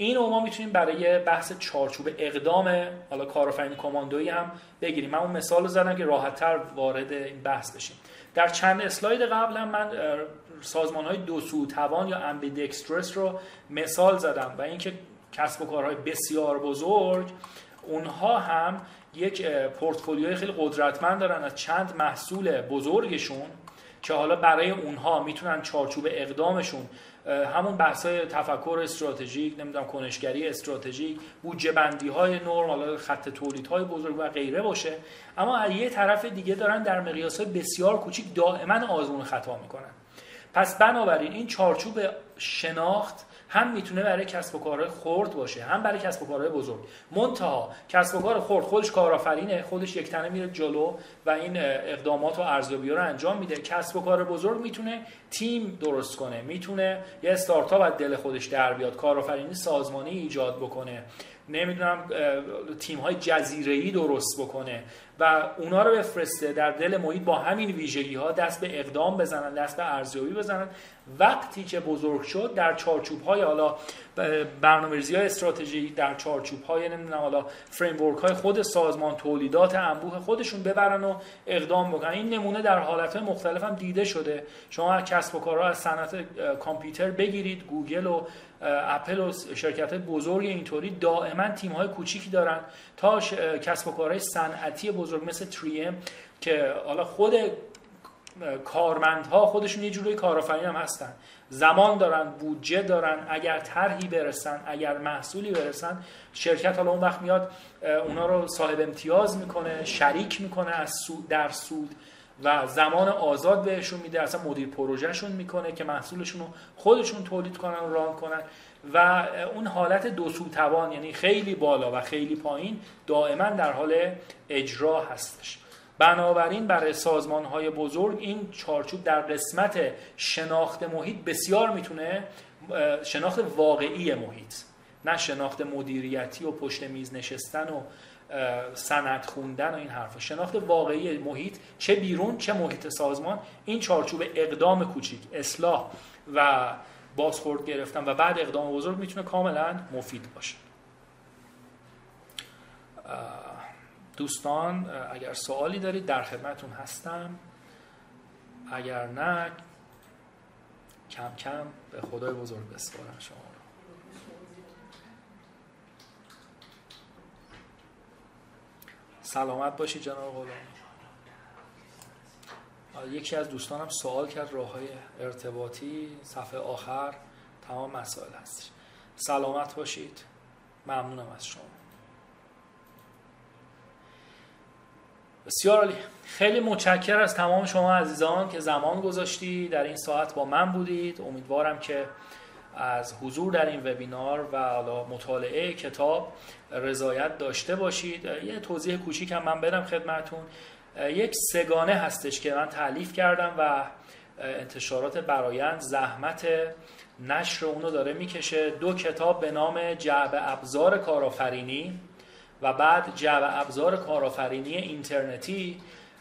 این رو ما می‌تونیم برای بحث چارچوب اقدام حالا کارآفرینی کماندویی هم بگیریم. من اون مثال رو زدم که راحتتر وارد این بحث بشیم. در چند اسلاید قبل هم من سازمان های دو سو توان یا امبیدکسترس رو مثال زدم و اینکه کسب و کارهای بسیار بزرگ اونها هم یک پورتفولیوی خیلی قدرتمند دارن از چند محصول بزرگشون که حالا برای اونها می‌تونن چارچوب اقدامشون همون بحث تفکر استراتژیک نمی‌دونم کنشگری استراتژیک بودجه بندی های نرم حالا خط تولید های بزرگ و غیره باشه. اما از یه طرف دیگه دارن در مقیاس بسیار کوچیک دائما آزمون خطا می‌کنن. پس بنابراین این چارچوب شناخت هم می‌تونه برای کسب و کارهای خرد باشه هم برای کسب و کارهای بزرگ. منتها کسب و کار خرد خودش کارآفرینه خودش یک تنه میره جلو و این اقدامات و ارزیابی رو انجام میده. کسب و کار بزرگ می‌تونه تیم درست کنه می‌تونه یه استارتاپ از دل خودش در بیاد کارآفرینی سازمانی ایجاد بکنه. نمی‌دونم تیم های جزیره درست بکنه و اونا رو بفرسته در دل محیط با همین ویژگی ها دست به اقدام بزنن دست به ارزیابی بزنن. وقتی که بزرگ شد در چارچوب های حالا برنامه‌ریزی های استراتژی در چارچوب های نمی‌دونم حالا فریم های خود سازمان تولیدات انبوه خودشون ببرن و اقدام بکنن. این نمونه در حالت های مختلف هم دیده شده. شما کسب و کارها از صنعت کامپیوتر بگیرید گوگل و اپل و شرکت بزرگ اینطوری دائما تیم های کوچیکی دارن تا کسب و کارهای صنعتی بزرگ مثل تریم که حالا خود کارمندها خودشون یه جوری کارآفرین هم هستن. زمان دارن بودجه دارن. اگر طرحی برسن اگر محصولی برسن شرکت حالا اون وقت میاد اونا رو صاحب امتیاز می‌کنه شریک می‌کنه از سود در سود. و زمان آزاد بهشون میده اصلا مدیر پروژهشون می‌کنه که محصولشون رو خودشون تولید کنن و ران کنن. و اون حالت دو سو توان یعنی خیلی بالا و خیلی پایین دائما در حال اجرا هستش. بنابراین برای سازمان های بزرگ این چارچوب در قسمت شناخت محیط بسیار می‌تونه شناخت واقعی محیط نه شناخت مدیریتی و پشت میز نشستن و سند خوندن و این حرفا. شناخت واقعی محیط چه بیرون چه محیط سازمان این چارچوب اقدام کوچیک اصلاح و بازخورد گرفتن و بعد اقدام بزرگ می‌تونه کاملا مفید باشه. دوستان اگر سوالی دارید در خدمتون هستم. اگر نه کم کم به خدای بزرگ بسپارم شما. سلامت باشید جناب غلامی. یکی از دوستانم سوال کرد راه های ارتباطی صفحه آخر تمام مسائل هستش. سلامت باشید. ممنونم از شما. بسیار عالی. خیلی متشکر از تمام شما عزیزان که زمان گذاشتی. در این ساعت با من بودید. امیدوارم که از حضور در این وبینار و حالا مطالعه کتاب رضایت داشته باشید. یه توضیح کوچیک هم من بدم خدمتون. یک سگانه هستش که من تعلیف کردم و انتشارات برایند زحمت نشر اونو داره می‌کشه. دو کتاب به نام جعب ابزار کارآفرینی و بعد جعب ابزار کارآفرینی اینترنتی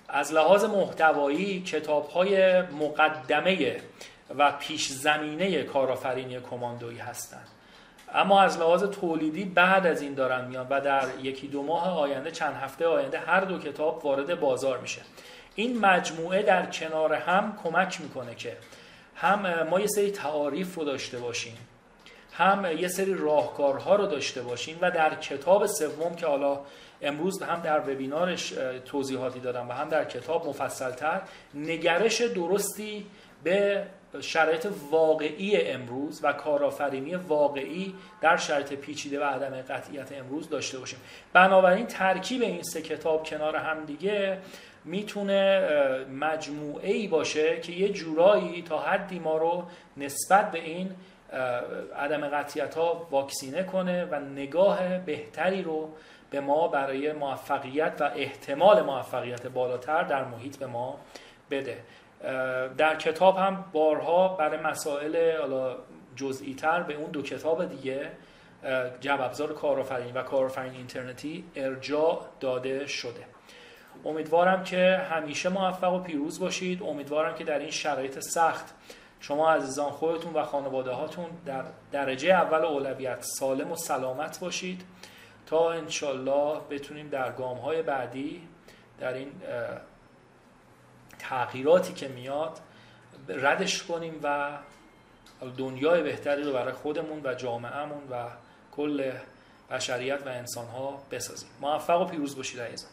از لحاظ محتوایی کتاب های مقدمه و پیش زمینه کارآفرینی کماندویی هستند. اما از لحاظ تولیدی بعد از این دارن میان و در یکی دو ماه آینده چند هفته آینده هر دو کتاب وارد بازار میشه. این مجموعه در کنار هم کمک می‌کنه که هم ما یه سری تعاریف رو داشته باشیم هم یه سری راهکارها رو داشته باشیم و در کتاب سوم که حالا امروز هم در وبینارش توضیحاتی دادم و هم در کتاب مفصلتر نگرش درستی به شرایط واقعی امروز و کارآفرینی واقعی در شرایط پیچیده و عدم قطعیت امروز داشته باشیم. بنابراین ترکیب این سه کتاب کنار هم دیگه می‌تونه مجموعه ای باشه که یه جورایی تا حدی ما رو نسبت به این عدم قطعیت ها واکسینه کنه و نگاه بهتری رو به ما برای موفقیت و احتمال موفقیت بالاتر در محیط به ما بده. در کتاب هم بارها برای مسائل جزئی تر به اون دو کتاب دیگه جب ابزار کارآفرینی و کارآفرینی اینترنتی ارجاع داده شده. امیدوارم که همیشه موفق و پیروز باشید. امیدوارم که در این شرایط سخت شما عزیزان خودتون و خانواده هاتون در درجه اول اولویت سالم و سلامت باشید تا انشالله بتونیم در گام های بعدی در این تغییراتی که میاد ردش کنیم و دنیای بهتری رو برای خودمون و جامعهمون و کل بشریت و انسان ها بسازیم. موفق و پیروز باشید عزیزان.